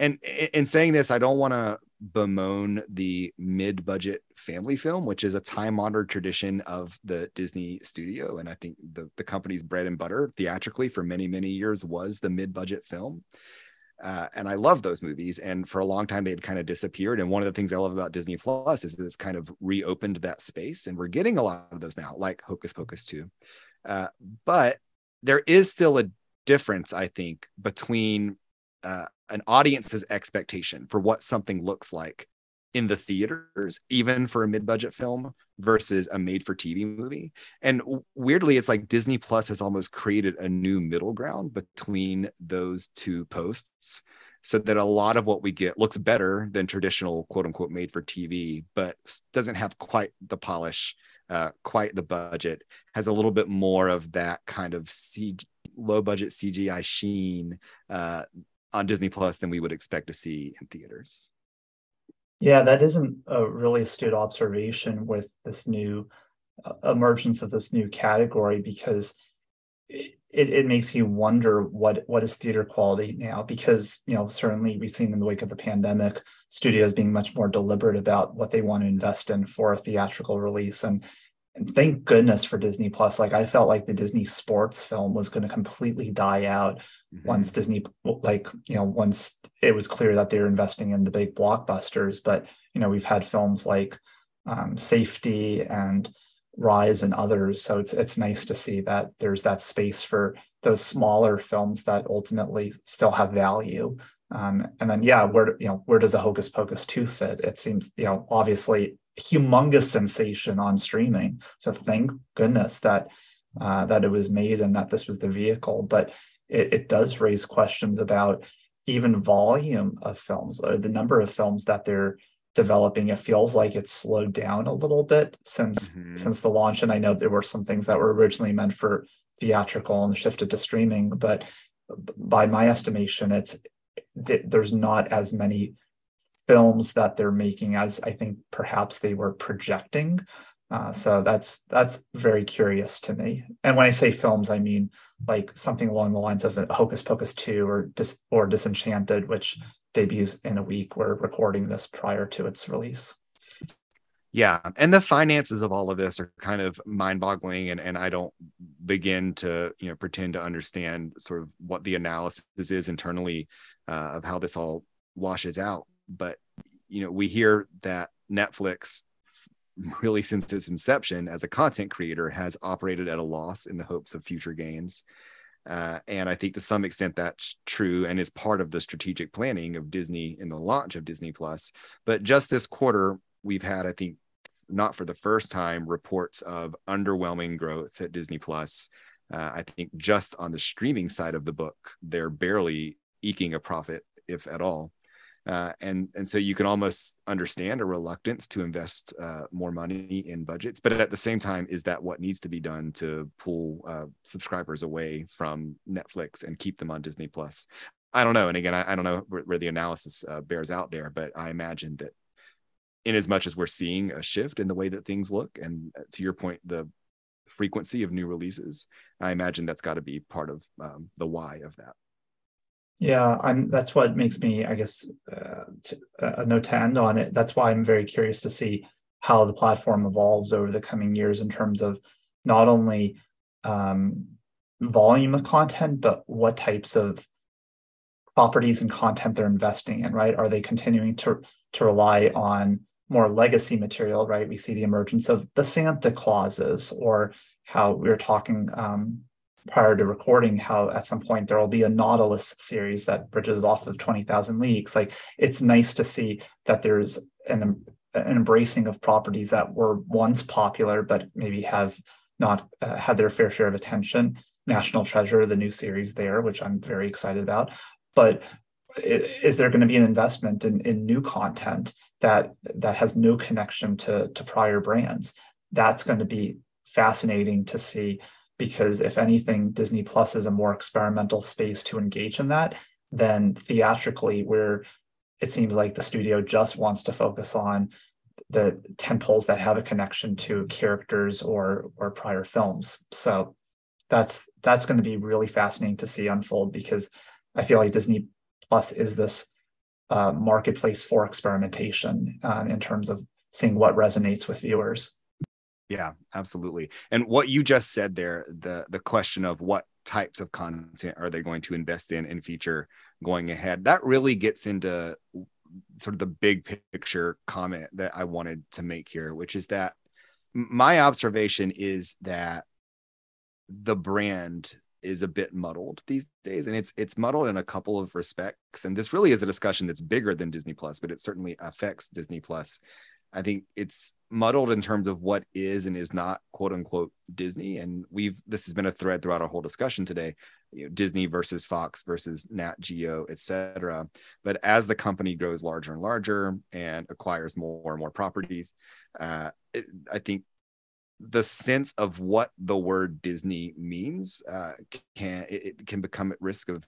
and in saying this, I don't want to bemoan the mid-budget family film, which is a time-honored tradition of the Disney studio, and I think the the company's bread and butter theatrically for many many years was the mid-budget film. Uh, and I love those movies. And for a long time, they had kind of disappeared. And one of the things I love about Disney Plus is it's kind of reopened that space, and we're getting a lot of those now, like Hocus Pocus 2. Uh, but there is still a difference, I think, between uh, an audience's expectation for what something looks like in the theaters, even for a mid-budget film versus a made-for-TV movie. And weirdly, it's like Disney Plus has almost created a new middle ground between those two posts, so that a lot of what we get looks better than traditional "quote-unquote" made-for-TV, but doesn't have quite the polish, uh, quite the budget. Has a little bit more of that kind of CG, low-budget CGI sheen uh, on Disney Plus than we would expect to see in theaters. Yeah, that isn't a really astute observation with this new uh, emergence of this new category because it, it, it, makes you wonder what what is theater quality now because you know certainly we've seen in the wake of the pandemic studios being much more deliberate about what they want to invest in for a theatrical release and and thank goodness for Disney Plus. Like I felt like the Disney sports film was going to completely die out mm-hmm. once Disney, like you know, once it was clear that they were investing in the big blockbusters. But you know, we've had films like um, Safety and Rise and others. So it's it's nice to see that there's that space for those smaller films that ultimately still have value. Um, and then yeah, where you know where does a Hocus Pocus two fit? It seems you know obviously humongous sensation on streaming. So thank goodness that uh, that it was made and that this was the vehicle. But it, it does raise questions about even volume of films or the number of films that they're developing. It feels like it's slowed down a little bit since mm-hmm. since the launch. And I know there were some things that were originally meant for theatrical and shifted to streaming, but by my estimation, it's there's not as many films that they're making as I think perhaps they were projecting. Uh, so that's that's very curious to me. And when I say films, I mean like something along the lines of Hocus Pocus two or Dis- or Disenchanted, which debuts in a week. We're recording this prior to its release. Yeah, and the finances of all of this are kind of mind-boggling, and and I don't begin to you know pretend to understand sort of what the analysis is internally uh, of how this all washes out. But you know, we hear that Netflix, really since its inception as a content creator, has operated at a loss in the hopes of future gains. Uh, and I think to some extent that's true and is part of the strategic planning of Disney in the launch of Disney Plus. But just this quarter, we've had, I think, not for the first time, reports of underwhelming growth at Disney Plus. Uh, I think just on the streaming side of the book, they're barely eking a profit, if at all. Uh, and and so you can almost understand a reluctance to invest uh, more money in budgets, but at the same time, is that what needs to be done to pull uh, subscribers away from Netflix and keep them on Disney Plus? I don't know. And again, I, I don't know where, where the analysis uh, bears out there, but I imagine that in as much as we're seeing a shift in the way that things look, and uh, to your point, the frequency of new releases, I imagine that's got to be part of um, the why of that. Yeah, I'm. That's what makes me, I guess, uh, to, uh, a note to end on it. That's why I'm very curious to see how the platform evolves over the coming years in terms of not only um, volume of content, but what types of properties and content they're investing in. Right? Are they continuing to to rely on more legacy material? Right? We see the emergence of the Santa Clauses, or how we were talking um, prior to recording how at some point there will be a Nautilus series that bridges off of 20,000 Leagues. Like it's nice to see that there's an, an embracing of properties that were once popular, but maybe have not uh, had their fair share of attention. National Treasure, the new series there, which I'm very excited about. But is there going to be an investment in, in new content that that has no connection to, to prior brands? That's going to be fascinating to see because if anything, Disney Plus is a more experimental space to engage in that than theatrically, where it seems like the studio just wants to focus on the tentpoles that have a connection to characters or or prior films. So that's that's going to be really fascinating to see unfold because I feel like Disney Plus is this uh, marketplace for experimentation uh, in terms of seeing what resonates with viewers. Yeah, absolutely. And what you just said there, the the question of what types of content are they going to invest in in feature going ahead, that really gets into sort of the big picture comment that I wanted to make here, which is that my observation is that the brand is a bit muddled these days and it's it's muddled in a couple of respects and this really is a discussion that's bigger than Disney Plus but it certainly affects Disney Plus I think it's muddled in terms of what is and is not quote unquote Disney. And we've this has been a thread throughout our whole discussion today. You know, Disney versus Fox versus Nat Geo, etc. But as the company grows larger and larger and acquires more and more properties, uh, it, I think the sense of what the word Disney means uh, can it, can become at risk of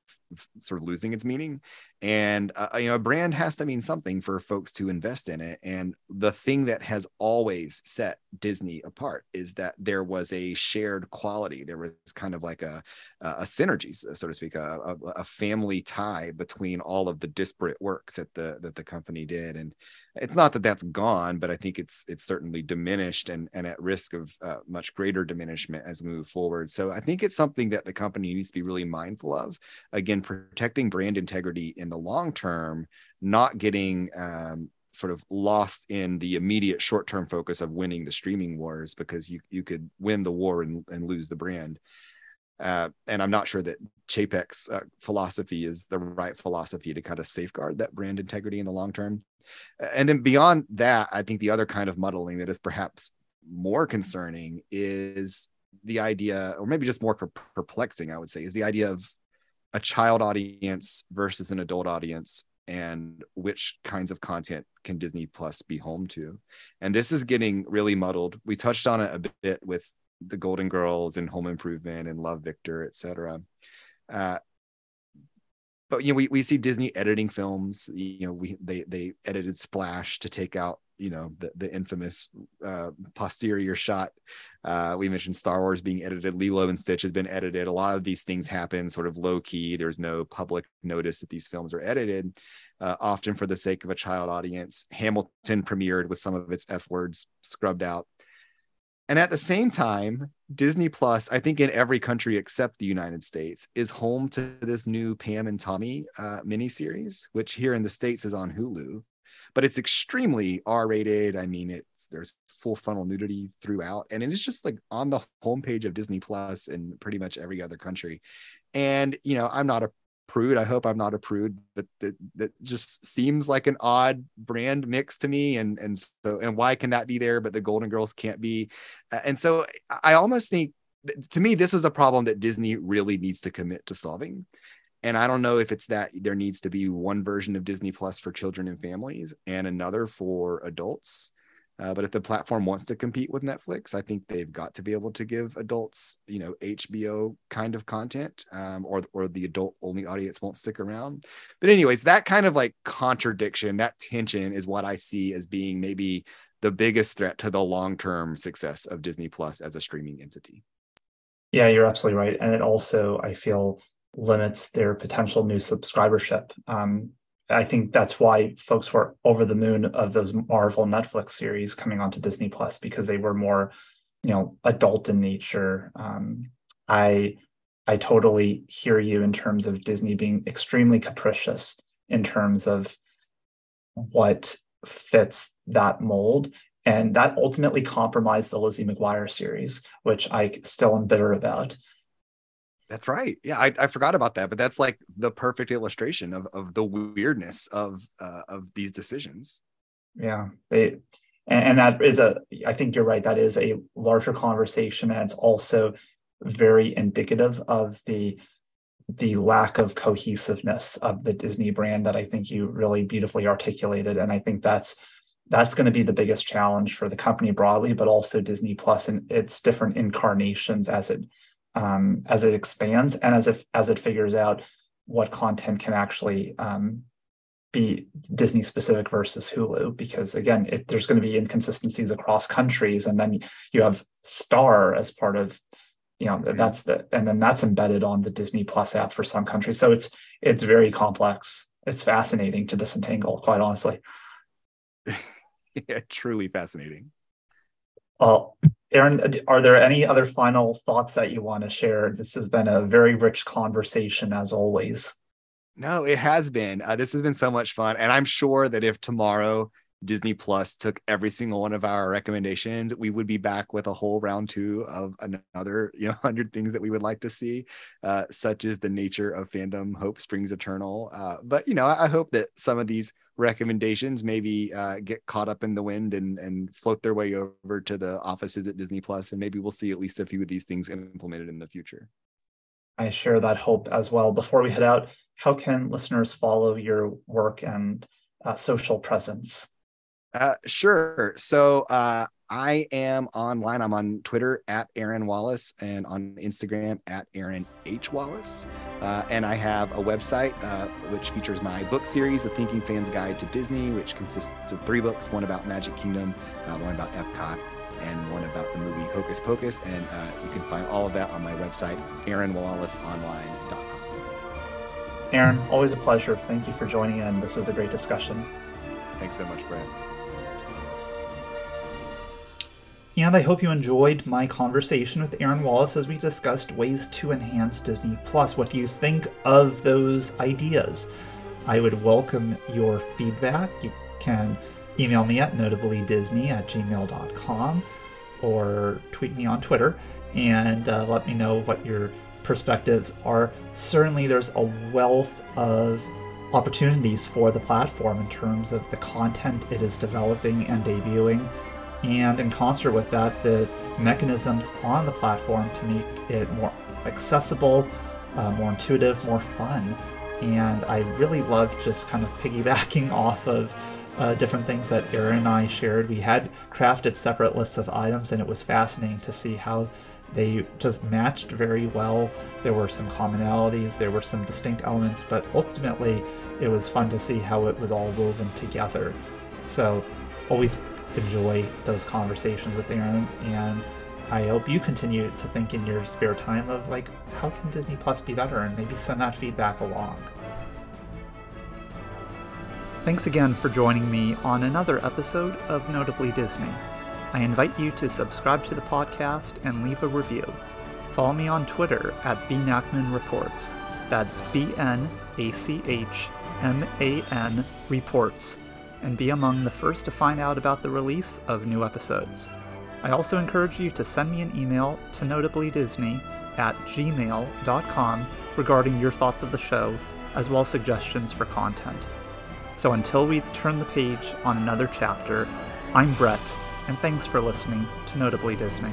sort of losing its meaning. And uh, you know, a brand has to mean something for folks to invest in it. And the thing that has always set Disney apart is that there was a shared quality. There was kind of like a a synergy, so to speak, a, a family tie between all of the disparate works that the that the company did. And it's not that that's gone, but I think it's it's certainly diminished and and at risk of uh, much greater diminishment as we move forward. So I think it's something that the company needs to be really mindful of. Again, protecting brand integrity in the long term, not getting um, sort of lost in the immediate short term focus of winning the streaming wars because you you could win the war and, and lose the brand. Uh, and I'm not sure that Chapek's uh, philosophy is the right philosophy to kind of safeguard that brand integrity in the long term. And then beyond that, I think the other kind of muddling that is perhaps more concerning is the idea, or maybe just more perplexing, I would say, is the idea of a child audience versus an adult audience and which kinds of content can Disney Plus be home to. And this is getting really muddled. We touched on it a bit with the Golden Girls and Home Improvement and Love Victor, etc. Uh, but you know, we, we see Disney editing films. You know, we they they edited Splash to take out you know the the infamous uh, posterior shot. Uh, we mentioned Star Wars being edited. Lilo and Stitch has been edited. A lot of these things happen sort of low key. There's no public notice that these films are edited. uh, often for the sake of a child audience. Hamilton premiered with some of its F words scrubbed out. And at the same time, Disney Plus, I think in every country except the United States, is home to this new Pam and Tommy uh, miniseries, which here in the States is on Hulu. But it's extremely R rated. I mean, it's there's full funnel nudity throughout, and it's just like on the homepage of Disney Plus in pretty much every other country. And you know, I'm not a prude. I hope I'm not a prude, but that, that just seems like an odd brand mix to me. And and so and why can that be there, but the Golden Girls can't be? And so I almost think to me this is a problem that Disney really needs to commit to solving. And I don't know if it's that there needs to be one version of Disney Plus for children and families and another for adults. Uh, but if the platform wants to compete with Netflix, I think they've got to be able to give adults, you know, HBO kind of content, um, or or the adult only audience won't stick around. But anyways, that kind of like contradiction, that tension, is what I see as being maybe the biggest threat to the long term success of Disney Plus as a streaming entity. Yeah, you're absolutely right, and it also I feel limits their potential new subscribership. Um, I think that's why folks were over the moon of those Marvel Netflix series coming onto Disney Plus because they were more, you know, adult in nature. Um, I I totally hear you in terms of Disney being extremely capricious in terms of what fits that mold. And that ultimately compromised the Lizzie McGuire series, which I still am bitter about. That's right. Yeah, I, I forgot about that, but that's like the perfect illustration of of the weirdness of uh, of these decisions. Yeah, and, and that is a. I think you're right. That is a larger conversation, and it's also very indicative of the the lack of cohesiveness of the Disney brand that I think you really beautifully articulated, and I think that's that's going to be the biggest challenge for the company broadly, but also Disney Plus and its different incarnations as it um, as it expands and as it as it figures out what content can actually um, be Disney specific versus Hulu. Because again, it, there's going to be inconsistencies across countries, and then you have Star as part of you know that's the and then that's embedded on the Disney Plus app for some countries. So it's it's very complex. It's fascinating to disentangle, quite honestly. yeah, truly fascinating. Uh, Aaron, are there any other final thoughts that you want to share? This has been a very rich conversation, as always. No, it has been. Uh, this has been so much fun. And I'm sure that if tomorrow Disney Plus took every single one of our recommendations, we would be back with a whole round two of another, you know, hundred things that we would like to see, uh, such as the nature of fandom, hope springs eternal. Uh, but you know, I, I hope that some of these recommendations maybe uh, get caught up in the wind and and float their way over to the offices at Disney Plus, and maybe we'll see at least a few of these things implemented in the future. I share that hope as well. Before we head out, how can listeners follow your work and uh, social presence? Uh, sure. So uh, I am online. I'm on Twitter at Aaron Wallace and on Instagram at Aaron H. Wallace. Uh, and I have a website uh, which features my book series, The Thinking Fan's Guide to Disney, which consists of three books one about Magic Kingdom, uh, one about Epcot, and one about the movie Hocus Pocus. And uh, you can find all of that on my website, aaronwallaceonline.com. Aaron, always a pleasure. Thank you for joining in. This was a great discussion. Thanks so much, Brad. And I hope you enjoyed my conversation with Aaron Wallace as we discussed ways to enhance Disney Plus. What do you think of those ideas? I would welcome your feedback. You can email me at notablydisney at gmail.com or tweet me on Twitter and uh, let me know what your perspectives are. Certainly, there's a wealth of opportunities for the platform in terms of the content it is developing and debuting and in concert with that, the mechanisms on the platform to make it more accessible, uh, more intuitive, more fun. And I really love just kind of piggybacking off of uh, different things that Aaron and I shared. We had crafted separate lists of items, and it was fascinating to see how they just matched very well. There were some commonalities, there were some distinct elements, but ultimately it was fun to see how it was all woven together. So, always enjoy those conversations with Aaron, and I hope you continue to think in your spare time of like, how can Disney Plus be better, and maybe send that feedback along. Thanks again for joining me on another episode of Notably Disney. I invite you to subscribe to the podcast and leave a review. Follow me on Twitter at bnachman reports. That's B N A C H M A N reports, and be among the first to find out about the release of new episodes. I also encourage you to send me an email to notablydisney at gmail.com regarding your thoughts of the show, as well as suggestions for content. So until we turn the page on another chapter, I'm Brett, and thanks for listening to Notably Disney.